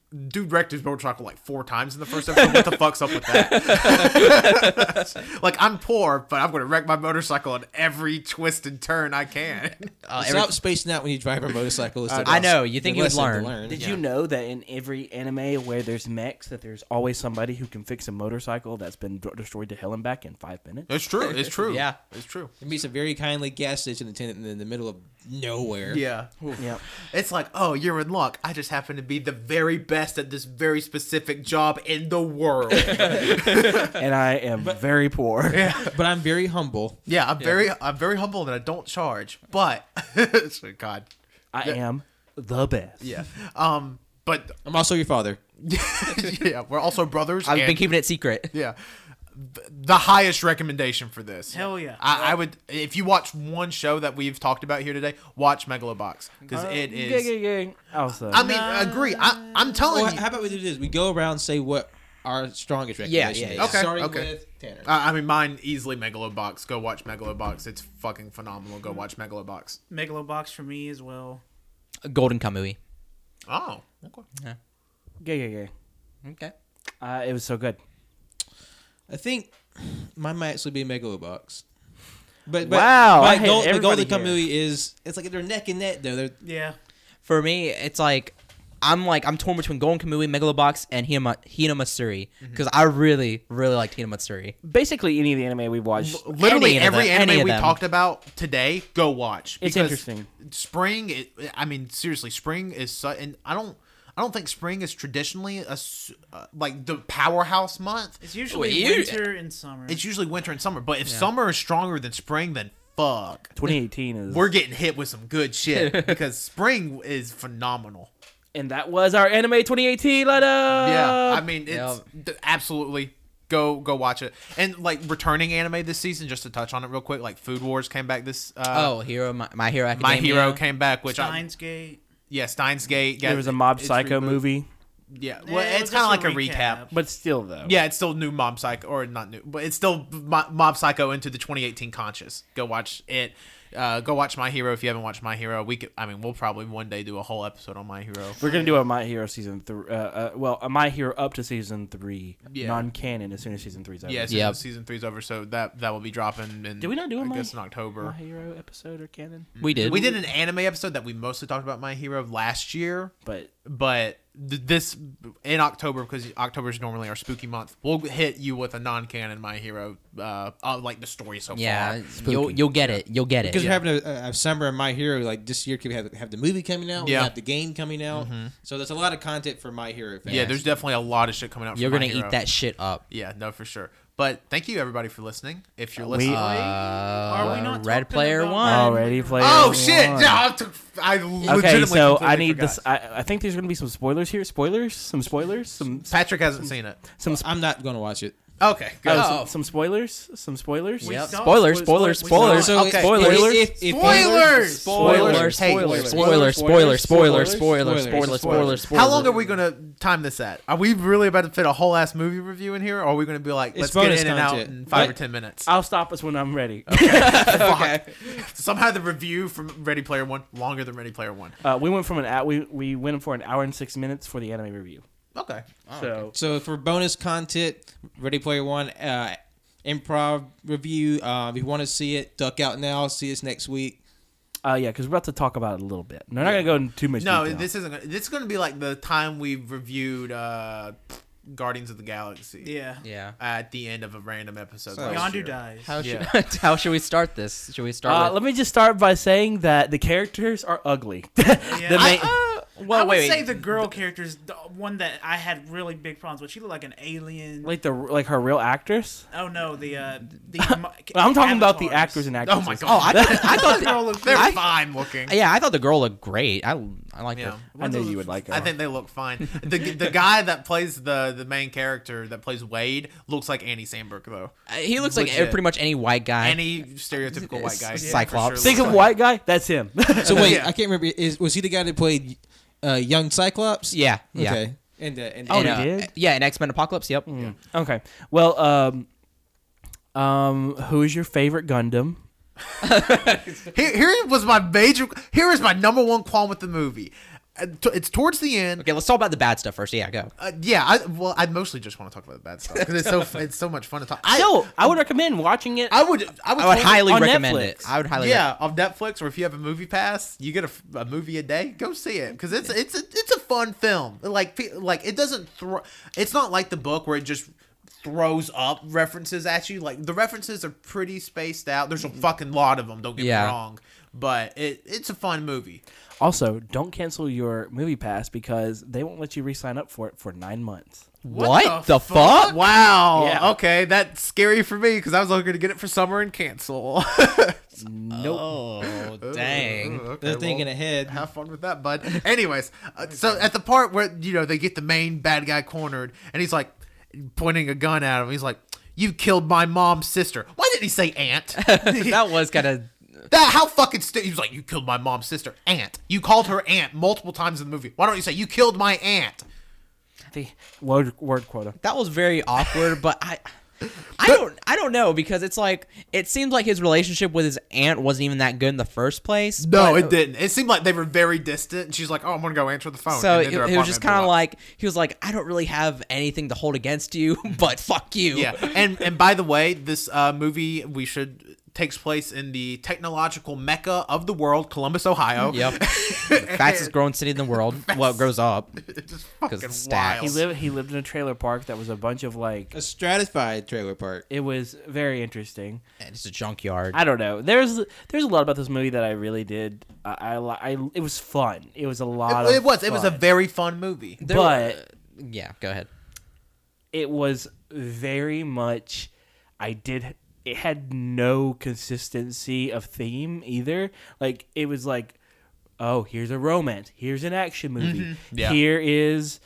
D- Dude wrecked his motorcycle like four times in the first episode. What the fuck's up with that? like I'm poor, but I'm gonna wreck my motorcycle on every twist and turn I can. Uh, every- stop spacing out when you drive a motorcycle. is the I know, you think you would lesson to learn. Did Yeah. you know that in every anime where there's mechs, that there's always somebody who can fix a motorcycle that's been d- destroyed to hell and back in five minutes? It's true. It's true. Yeah. it's true. It meets a very kindly gas station attendant in the middle of nowhere. Yeah. Yep. It's like, oh, you're in luck. I just happen to be the very best at this very specific job in the world. and I am very poor. But I'm very humble. yeah, I'm very, I'm very humble that I don't charge, but God, I am the best. yeah. Um, but I'm also your father. yeah, we're also brothers. I've and- been keeping it secret. Yeah. The highest recommendation for this. Hell yeah. I, I would if you watch one show that we've talked about here today, watch Megalobox because Uh, it gang, gang, gang. Also, I mean, agree. I, I'm telling Well, you. how about we do this? We go around and say what our strongest Yeah, recommendation yeah, is. yeah. Okay, Starting okay. with Tanner. I I mean, mine easily Megalobox. Go watch Megalobox. It's fucking phenomenal. Go watch Megalobox. Megalobox for me as well. Golden Kamuy. Oh, okay. gang, gang, gang. Okay. Uh, it was so good. I think mine might actually be Megalobox. But, but Wow, I my goal, the everybody Golden here. Kamuy is it's like they're neck and neck though. They're Yeah. For me, it's like I'm like I'm torn between Golden Kamuy, Megalobox, and Hina, Hina Matsuri mm-hmm. because I really, really liked Hina Matsuri. Basically, any of the anime we've watched. Literally Any every them, anime of we them. talked about today, go watch. It's interesting. Spring, it, I mean, seriously, spring is su- and I don't. I don't think spring is traditionally a uh, like the powerhouse month. It's usually Wait, winter and summer. It's usually winter and summer. But if summer is stronger than spring, then fuck. 2018 is. We're getting hit with some good shit because spring is phenomenal. and that was our anime 2018 letter. Yeah, I mean, it's yeah. th- absolutely go go watch it. And like returning anime this season, just to touch on it real quick, like Food Wars came back this. Uh, oh, Hero, my, my Hero My Hero came back, which I, Steins Gate. Yeah, Steins Gate. there was a Mob Psycho reboot. movie, Yeah, Yeah, well, it it's was kind of like a a recap. recap. but still though. Yeah, it's still new Mob Psycho, or not new, but it's still Mob Psycho into the 2018 conscious. Go watch it. Uh, go watch My Hero if you haven't watched My Hero. We could, I mean, we'll probably one day do a whole episode on My Hero. We're gonna do a My Hero season three. Uh, uh, well, a My Hero up to season three, Yeah. non-canon as soon as season three's over. Yeah, Yep. season, season three's over, so that that will be dropping. In, Did we not do a I My- guess in October. My Hero episode or canon, We did. We did an anime episode that we mostly talked about My Hero last year, but but th- this in October because October is normally our spooky month. We'll hit you with a non-canon My Hero, uh, uh like the story so Yeah, far. you'll you'll get it. You'll get it. because we're having a, a summer of My Hero. Like this year, we have have the movie coming out. Yeah. We have the game coming out. So there's a lot of content for My Hero fans. Yeah, there's definitely a lot of shit coming out. You're for gonna My Hero. eat that shit up. Yeah, no, for sure. But thank you everybody for listening. If you're We- listening, Uh, Are we not Ready Player One. already played. oh shit! Yeah, I, took, I Okay, so I need forgot. this. I, I think there's gonna be some spoilers here. Spoilers, some spoilers, some Patrick hasn't seen it. some sp- I'm not going to watch it. Okay, good. oh, Oh. some, some spoilers, some spoilers. We Yep. Spoilers, spoilers, spoilers, spoilers, spoilers. So Okay. spoilers. If, if, if Spoilers! Spoilers, Hey, spoilers, spoilers, spoilers, spoilers, spoilers, spoilers, spoilers, spoilers. How long are we gonna time this at? Are we really about to fit a whole ass movie review in here, or are we gonna be like, let's get bonus in and out in five What? or ten minutes? I'll stop us when I'm ready. Okay. Somehow the review from Ready Player One longer than Ready Player One. Uh, we went from an hour. We we went for an hour and six minutes for the anime review. Okay. so So for bonus content, Ready Player One uh, improv review. Uh, if you want to see it, duck out now. See us next week. Uh, yeah, because we're about to talk about it a little bit. We're not gonna go into too much. No, detail. this isn't. Gonna, this is going to be like the time we've reviewed uh, Guardians of the Galaxy. Yeah. Yeah. At the end of a random episode. So- Yondu year. dies. How should how should we start this? Should we start Uh, with? let me just start by saying that the characters are ugly. Yeah. the main, uh, I well, would wait, say wait. the girl character's the one that I had really big problems with. She looked like an alien. like the like her real actress. oh no, the uh, the I'm talking about the actors and actresses. Oh my god. Oh, I thought, I thought They're, all look- they're I- fine looking. yeah, I thought the girl looked great. I I like Yeah. her. I knew you would like her. I think they look fine. The the guy that plays the the main character that plays Wade looks like Andy Samberg though. Uh, He looks like pretty much any white guy. Any stereotypical white guy. S- for Cyclops. Think of like- white guy. That's him. So wait, Yeah. I can't remember. Is was he the guy that played uh, young Cyclops? yeah, yeah. Okay. And uh, and, Oh, And, he uh, did? Yeah, in X Men Apocalypse. Yep. okay. Well, um, um, who is your favorite Gundam? Here, here was my major. Here is my number one qualm with the movie. T- It's towards the end. Okay, let's talk about the bad stuff first. Yeah, go. Uh, yeah, I well, I mostly just want to talk about the bad stuff because it's so it's so much fun to talk. I, Still, I would recommend watching it. I would I would, I would highly on recommend Netflix. it. I would highly. yeah of Netflix or if you have a movie pass, you get a movie a day. Go see it because it's it's a, it's a fun film. Like like it doesn't throw. It's not like the book where it just throws up references at you. Like the references are pretty spaced out. There's a fucking lot of them. Don't get Yeah. me wrong, but it it's a fun movie. Also, don't cancel your movie pass because they won't let you re-sign up for it for nine months. What, the, fuck? Wow. Yeah. Okay, that's scary for me because I was looking to get it for summer and cancel. Nope. Oh dang. Okay, they're thinking well, ahead. Have fun with that, bud. Anyways, uh, so at the part where you know they get the main bad guy cornered, and he's like pointing a gun at him. He's like, You killed my mom's sister. Why didn't he say aunt? that was kind of that how fucking stu- he was like, you killed my mom's sister, aunt. You called her aunt multiple times in the movie. Why don't you say you killed my aunt? The word word quota. that was very awkward. but I. I don't I don't know because it's like it seems like his relationship with his aunt wasn't even that good in the first place. No, but- it didn't. It seemed like they were very distant. And she's like, "Oh, I'm gonna go answer the phone." So it, it was just kind of like he was like, I don't really have anything to hold against you, but fuck you. yeah. And and by the way, this uh, movie we should takes place in the technological mecca of the world, Columbus, Ohio. Yep. Fastest growing city in the world. Well, it grows up. It's just 'Cause fucking it's wild. He lived he lived in a trailer park that was a bunch of like A stratified trailer park. it was very interesting. And it's a junkyard. I don't know. There's there's a lot about this movie that I really did. I I, I it was fun. It was a lot. It, of it was. It was a very fun movie. There but- were- yeah, go ahead. it was very much I did it had no consistency of theme either. Like it was like oh, here's a romance, here's an action movie. Mm-hmm. Yeah. Here is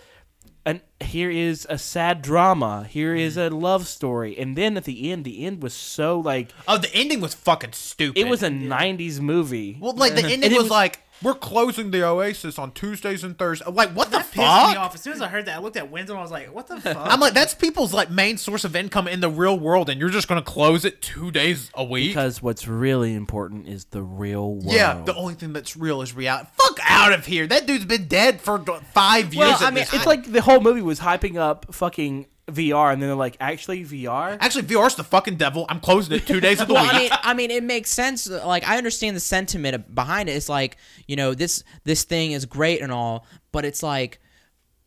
an here is a sad drama, here is mm. a love story. And then at the end, the end was so like Oh, the ending was fucking stupid. it was a 90s movie. well, like the ending it was, was- like we're closing the Oasis on Tuesdays and Thursdays. Like what the That pissed me fuck? off. As soon as I heard that, I looked at Winslow and I was like, "What the fuck?" I'm like, that's people's like main source of income in the real world, and you're just gonna close it two days a week. because what's really important is the real world. yeah, the only thing that's real is reality. Fuck out of here. That dude's been dead for d- five years. Well, at I mean, this it's point. like the whole movie was hyping up fucking VR, and then they're like, actually VR. Actually, VR's the fucking devil. I'm closing it two days of the well, week. I mean, I mean, it makes sense. Like, I understand the sentiment behind it. It's like, you know, this this thing is great and all, but it's like,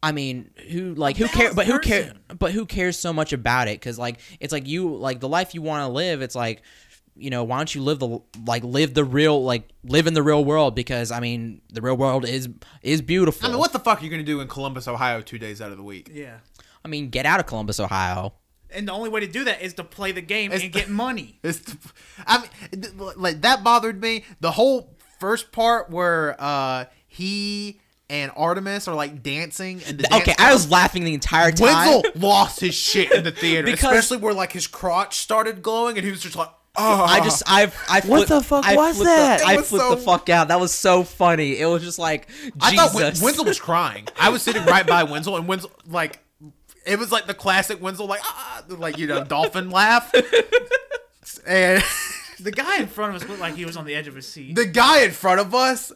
I mean, who like who cares? But who cares? But who cares so much about it? Because like, it's like you like the life you want to live. It's like, you know, why don't you live the like live the real like live in the real world? Because I mean, the real world is is beautiful. I mean, what the fuck are you gonna do in Columbus, Ohio, two days out of the week? yeah. I mean, get out of Columbus, Ohio. And the only way to do that is to play the game It's and the- get money. It's, I mean, th- like that bothered me. The whole first part where uh he and Artemis are like dancing and the Okay, dance I was laughing the entire time. Wenzel lost his shit in the theater, Because- especially where like his crotch started glowing and he was just like, oh, I just I I What the fuck I was that? The, I was flipped the fuck out. That was so funny. It was just like I Jesus. thought Wen- Wenzel was crying. I was sitting right by Wenzel and Wenzel like it was like the classic Wenzel like ah like you know dolphin laugh. And The guy in front of us looked like he was on the edge of his seat. the guy in front of us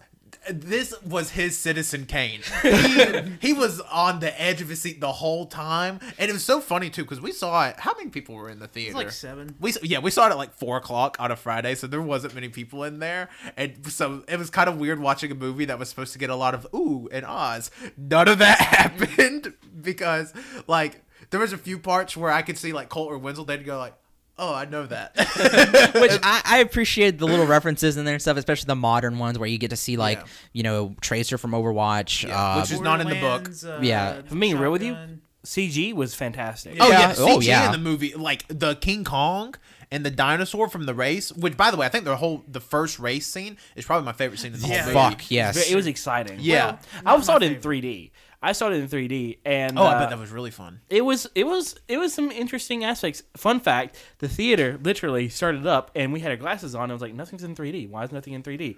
this was his citizen kane. He, he was on the edge of his seat the whole time. And it was so funny too because we saw it. How many people were in the theater? like seven. we yeah we saw it at like four o'clock on a friday so there wasn't many people in there. And so it was kind of weird watching a movie that was supposed to get a lot of ooh and ahs. None of that happened because like there was a few parts where i could see like colt or wenzel they'd go like oh i know that Which I, I appreciate the little references in there and stuff, especially the modern ones where you get to see like Yeah. you know Tracer from Overwatch. Yeah, uh, which is not in the book. Borderlands, uh, Yeah. If I'm being real with you, shotgun. CG was fantastic. Oh yeah, Yeah. CG Oh, yeah. in the movie, like the King Kong and the dinosaur from the race. Which, by the way, I think the whole the first race scene is probably my favorite scene in the Yeah. whole movie. fuck yes. It was exciting. Yeah. I saw my it in 3D. I saw it in 3D, and Oh, I uh, bet that was really fun. it was it was it was some interesting aspects. Fun fact: the theater literally started up, and we had our glasses on. And I was like, "Nothing's in 3D. Why is nothing in 3D?"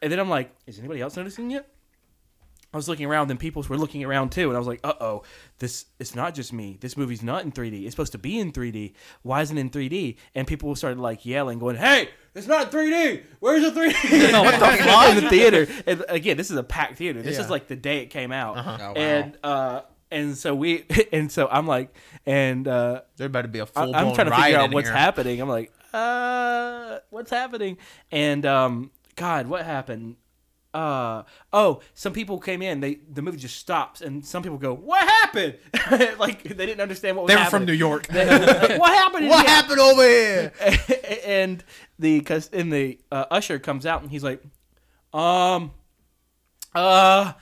And then I'm like, "Is anybody else noticing it?" I was looking around, and people were looking around too, and I was like, "Uh oh, this it's not just me. This movie's not in 3D. It's supposed to be in 3D. Why isn't it in 3D?" And people started like yelling, going, "Hey, it's not 3D. Where's the 3D?" no, what the fuck in the theater? And again, this is a packed theater. This is like the day it came out, Oh, wow. and uh, and so we, and so I'm like, and uh, There better be a full blown I'm trying to figure out what's here. happening. I'm like, uh, what's happening? And um, God, what happened? Uh oh, some people came in. They the movie just stops, and some people go, "What happened?" like they didn't understand what was They were from. New York. They- like, what happened? what here?" happened over here? and the cause and the uh, usher comes out and he's like, um, uh,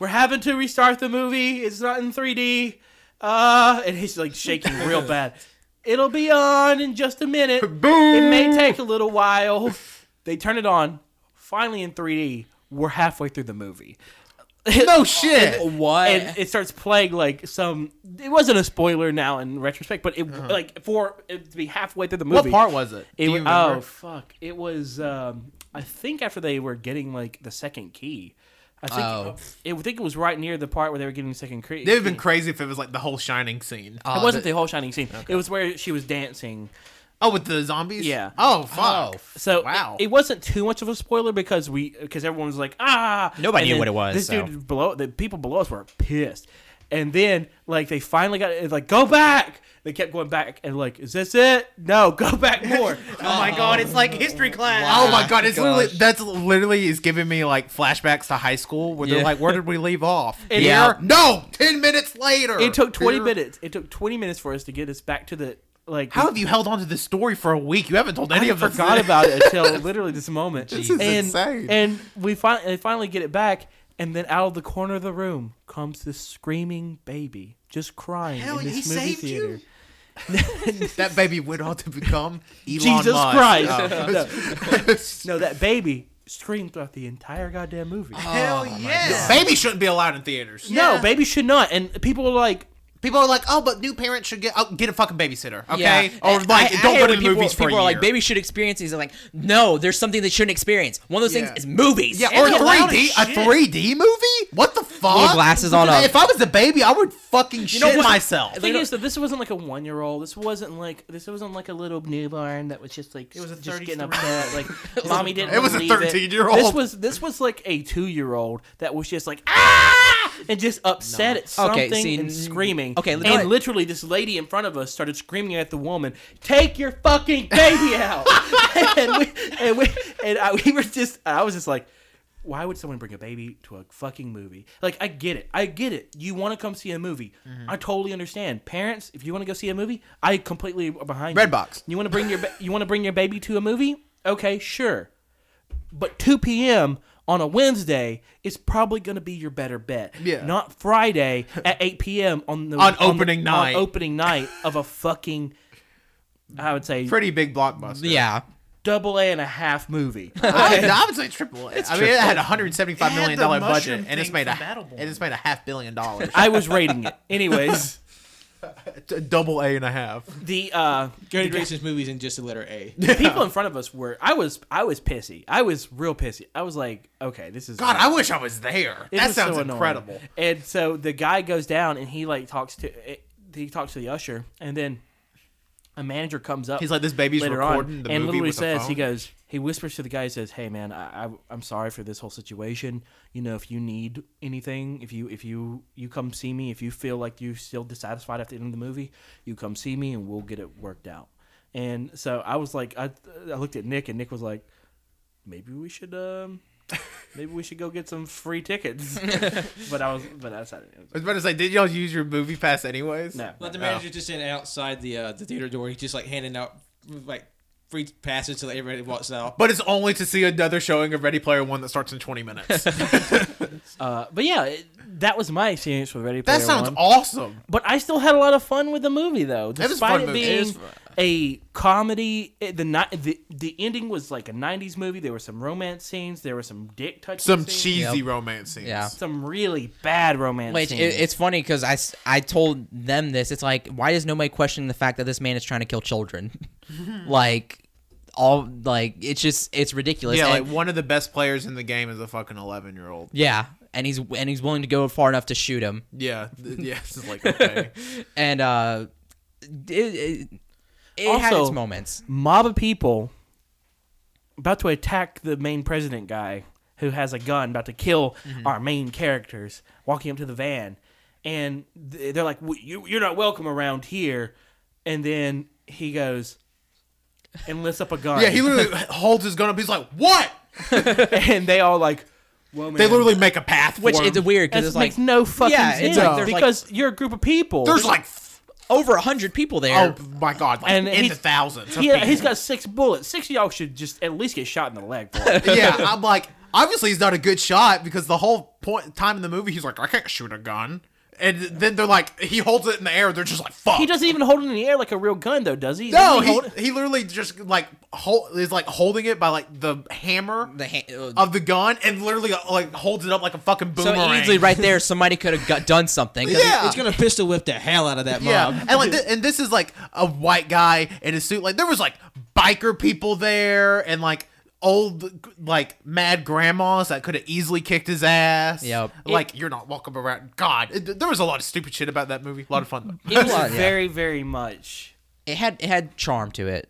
we're having to restart the movie. It's not in 3D. Uh, and he's like shaking real bad. It'll be on in just a minute. Boom! It may take a little while. They turn it on. Finally in 3D. We're halfway through the movie. No shit. what? and it starts playing like some. It wasn't a spoiler now in retrospect, but it like for it to be halfway through the movie. Uh-huh. What part was it? It Do was, you remember? oh fuck! It was um, I think after they were getting like the second key. I think Oh. it, I think it was right near the part where they were getting the second key. It'd have been crazy if it was like the whole Shining scene. Oh, It wasn't the whole shining scene. It was where she was dancing. Oh, with the zombies? Yeah. Oh, fuck. Oh, So Wow. it, it wasn't too much of a spoiler because we because everyone was like ah Nobody And knew what it was, This so. dude below the people below us were pissed, and then like they finally got it like go back. They kept going back and like is this it? No, go back more. Oh my god, it's like history class. Oh my god, it's gosh. literally that's literally is giving me like flashbacks to high school where they're like, where did we leave off? And- Here? Yeah. No, ten minutes later. it took twenty Here. minutes. It took twenty minutes for us to get us back to the like. How have you held on to this story for a week? You haven't told any I of us. forgot about it until literally this moment. This is and, insane. And we finally finally get it back, and then out of the corner of the room comes this screaming baby, just crying Hell, in this he movie saved you? theater. that baby went on to become Elon Jesus Musk. Christ! Oh. No, that baby screamed throughout the entire goddamn movie. Hell oh yeah. Baby shouldn't be allowed in theaters. No, baby should not. And people are like, People are like, oh, but new parents should get oh, get a fucking babysitter, okay? Yeah. Or like, I- I don't hate go to when the people, movies for people a are like, baby should experience these. They're like, no, there's something they shouldn't experience. One of those Yeah. things is movies. Yeah, or they're 3D, as a shit. 3D movie? What the fuck? Little glasses on If I was a baby, I would fucking shit know what- myself. the thing is that this wasn't like a one year old. This wasn't like this wasn't like a little newborn that was just like It was a just getting upset. Like mommy didn't. It was a 13-year-old. This was this was like a two year old that was just like ah and just upset at something Okay, see, and screaming. okay, and literally this lady in front of us started screaming at the woman, "Take your fucking baby out!" and we and we and I, we were just I was just like. Why would someone bring a baby to a fucking movie? Like, I get it. I get it. You want to come see a movie. Mm-hmm. I totally understand. Parents, if you want to go see a movie, I completely are behind you. Redbox. You want to bring your ba- you want to bring your baby to a movie? Okay, sure. But 2 p.m. on a Wednesday is probably going to be your better bet. Yeah. Not Friday at 8 p.m. on the On the- opening night. On opening night of a fucking I would say Pretty big blockbuster. Yeah. double A and a half movie. I, I would say triple A. I mean, it had a hundred seventy-five It had million the budget, and it's made a and it's made a half billion dollars. I was rating it. Anyways, D- Double A and a half. the uh Gary the, Grayson's movies in just the letter A. the people in front of us were I was I was pissy. I was real pissy. I was like, okay, this is God, I wish I was there. It that was sounds so annoying. incredible. And so the guy goes down and he like talks to he talks to the usher and then a manager comes up. He's like, this baby's later recording on the and movie literally with a says he goes he whispers to the guy he says hey man I, I i'm sorry for this whole situation you know if you need anything if you if you you come see me if you feel like you're still dissatisfied after the end of the movie you come see me and we'll get it worked out and so i was like i, I looked at nick and nick was like maybe we should um maybe we should go get some free tickets but i was but that's not I was about to say, did y'all use your movie pass anyways? no Let the Oh. manager just stand outside the uh, the theater door. He's just like handing out like free passes till everybody walks out. But it's only to see another showing of Ready Player One that starts in 20 minutes. uh but yeah it, that was my experience with ready Player that sounds One. awesome. But I still had a lot of fun with the movie, though. was a Despite fun it movie. being It is a comedy, it- the ni- the the ending was like a '90s movie. There were some romance scenes. There were some dick touching. Some scenes, cheesy Yep. romance scenes. Yeah. some really bad romance Wait, scenes. it, it's funny because I I told them this. It's like, why is nobody questioning the fact that this man is trying to kill children? like, all like it's just it's ridiculous. Yeah, And- like one of the best players in the game is a fucking 11 year old. yeah, and he's and he's willing to go far enough to shoot him. Yeah, yeah, it's just like okay. And uh, it it, it had its moments. mob of people about to attack the main president guy who has a gun, about to kill Mm-hmm. our main characters, walking up to the van, and they're like, "W- you, "You're not welcome around here." And then he goes and lifts up a gun. yeah, he literally holds his gun up. He's like, "What?" and they all like, "Well, man, They literally make a path for Which him. it's weird that because it's like makes no fucking Yeah, sense it's like- there's like- because you're a group of people. There's like, f- over a hundred people there. oh my god, like And in the thousands. of yeah, uh, people. he's got six bullets. Six of y'all should just at least get shot in the leg. Yeah, I'm like, obviously he's not a good shot because the whole point time in the movie he's like, I can't shoot a gun. And then they're like, he holds it in the air. They're just like, fuck. He doesn't even hold it in the air like a real gun, though, does he? No, Doesn't he, he literally just like hold is like holding it by like the hammer The ha- uh, of the gun and literally uh, like holds it up like a fucking boomerang. so easily, right there, somebody could have done something. Yeah. It's gonna pistol whip the hell out of that mob. Yeah, and like, th- and this is like a white guy in a suit. Like there was like biker people there, and like old like mad grandmas that could have easily kicked his ass. Yep. Like you're not welcome around. God, it, there was a lot of stupid shit about that movie. A lot of fun though. It was Yeah. very, very much. It had it had charm to it.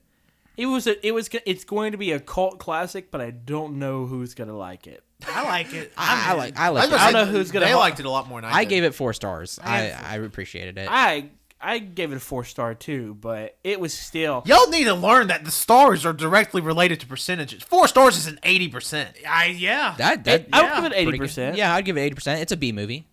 It was. A, it was. It's going to be a cult classic, but I don't know who's gonna like it. I like it. I, I like. I I, like was it. I don't know who's gonna They ho- liked it a lot more than I, I did. gave it four stars. I I had I appreciated it. I I gave it a four star too, but it was still. Y'all need to learn that the stars are directly related to percentages. Four stars is an eighty percent. I yeah. that, that I would yeah, give it eighty percent. Yeah, I'd give it eighty percent. It's a B movie.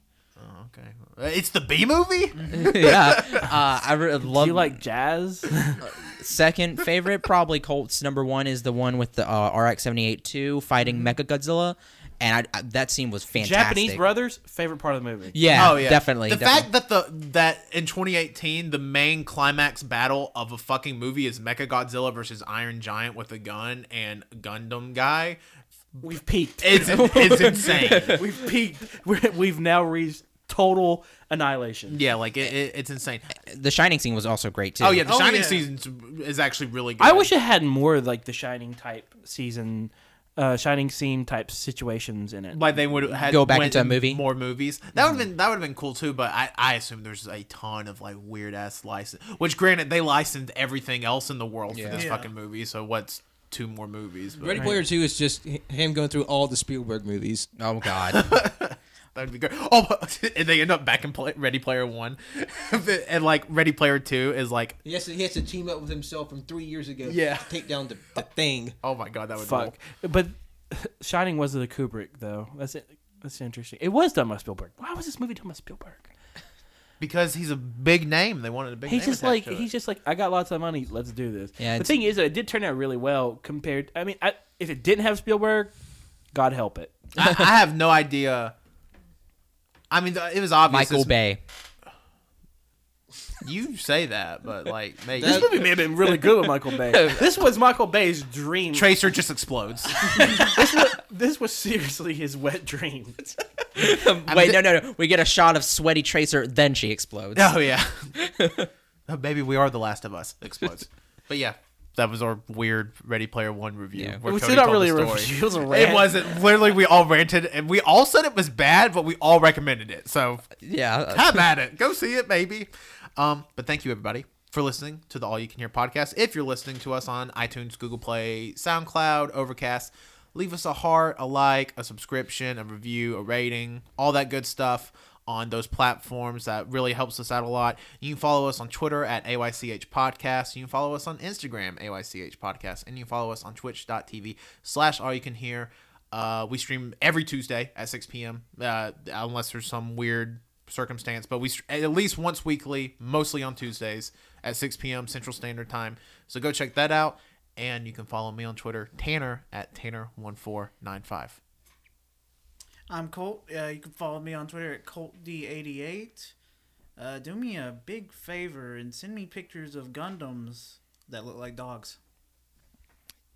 Okay, Uh, it's the B movie. yeah, uh, I re- Do love you like jazz? second favorite probably Colt's number one is the one with the uh, RX seventy eight two fighting Mecha Godzilla, and I, I, that scene was fantastic. Japanese brothers, favorite part of the movie. Yeah, oh yeah, definitely. The definitely. fact that the that in 2018 the main climax battle of a fucking movie is Mecha Godzilla versus Iron Giant with a gun and Gundam guy. We've peaked. It's it's insane. We've peaked. We're, we've now reached total annihilation. Yeah, like it, it, it's insane. the Shining scene was also great too. Oh yeah, the Oh, Shining yeah. season is actually really good. I wish it had more like the Shining type season, uh, Shining scene type situations in it. like they would have Go back into a movie? more movies. That would have been that would have been cool too. But I I assume there's a ton of like weird ass license. Which granted they licensed everything else in the world for this Yeah. fucking movie. So what's two more movies? But Ready Player Two is just him going through all the Spielberg movies. Oh god. That'd be great. Oh, and they end up back in play, Ready Player One, and like Ready Player Two is like, He has to he has to team up with himself from three years ago. Yeah. to take down the, the thing. oh my god, that would Fuck. But Shining was the Kubrick though. That's it. That's interesting. It was done by Spielberg. Why was this movie done by Spielberg? because he's a big name. They wanted a big. He's name just like to it. he's just like I got lots of money. Let's do this. Yeah, the thing is, though, it did turn out really well compared. I mean, I, if it didn't have Spielberg, God help it. I, I have no idea. I mean, it was obvious. Michael this- Bay. You say that, but like, maybe This movie may have been really good with Michael Bay. this was Michael Bay's dream. Tracer just explodes. this was this, was, seriously his wet dream. Wait, no, no, no. We get a shot of sweaty Tracer, then she explodes. oh yeah. maybe we are the Last of Us. Explodes. but yeah, that was our weird Ready Player One review. Yeah. where It wasn't really the a review, it was a rant. It wasn't. Literally, we all ranted, and we all said it was bad, but we all recommended it. So Yeah. have at it. Go see it, maybe. Um, but thank you everybody for listening to the All You Can Hear podcast. If you're listening to us on iTunes, Google Play, SoundCloud, Overcast, leave us a heart, a like, a subscription, a review, a rating, all that good stuff on those platforms. That really helps us out a lot. You can follow us on Twitter at AYCH Podcast. You can follow us on Instagram, AYCH Podcast, and you can follow us on twitch.tv slash All You Can Hear. Uh, we stream every Tuesday at 6 p.m. Uh, unless there's some weird circumstance, but we at least once weekly, mostly on Tuesdays at 6 p.m. Central Standard Time. So go check that out, and you can follow me on Twitter, Tanner at Tanner1495. I'm Colt. Uh, you can follow me on Twitter at ColtD88. Uh, do me a big favor and send me pictures of Gundams that look like dogs.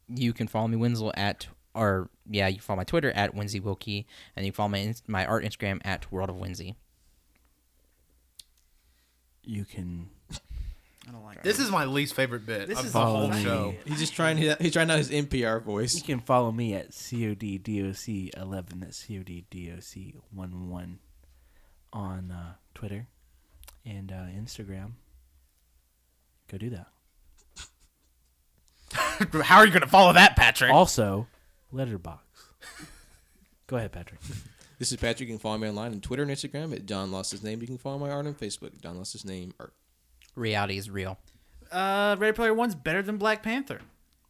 You can follow me, Winslow, at, or yeah, you can follow my Twitter at Winsy Wilkie, and you can follow my, my art Instagram at World of Winsy. You can I don't like This that. is my least favorite bit This of is the the whole whole show. He's just trying to he's trying out his NPR voice. you voice. can follow me at CODDOC eleven. That's CODDOC one one on uh, Twitter and uh, Instagram. Go do that. How are you going to follow that, Patrick? Also, Letterbox. Go ahead, Patrick. This is Patrick. You can follow me online on Twitter and Instagram at John Lost His Name. You can follow my art on Facebook. John Lost His Name art. Reality is real. Uh, Ready Player One's better than Black Panther.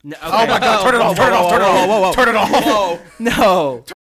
No, Oh my god, turn it off, turn it off, turn it off, turn it off. No.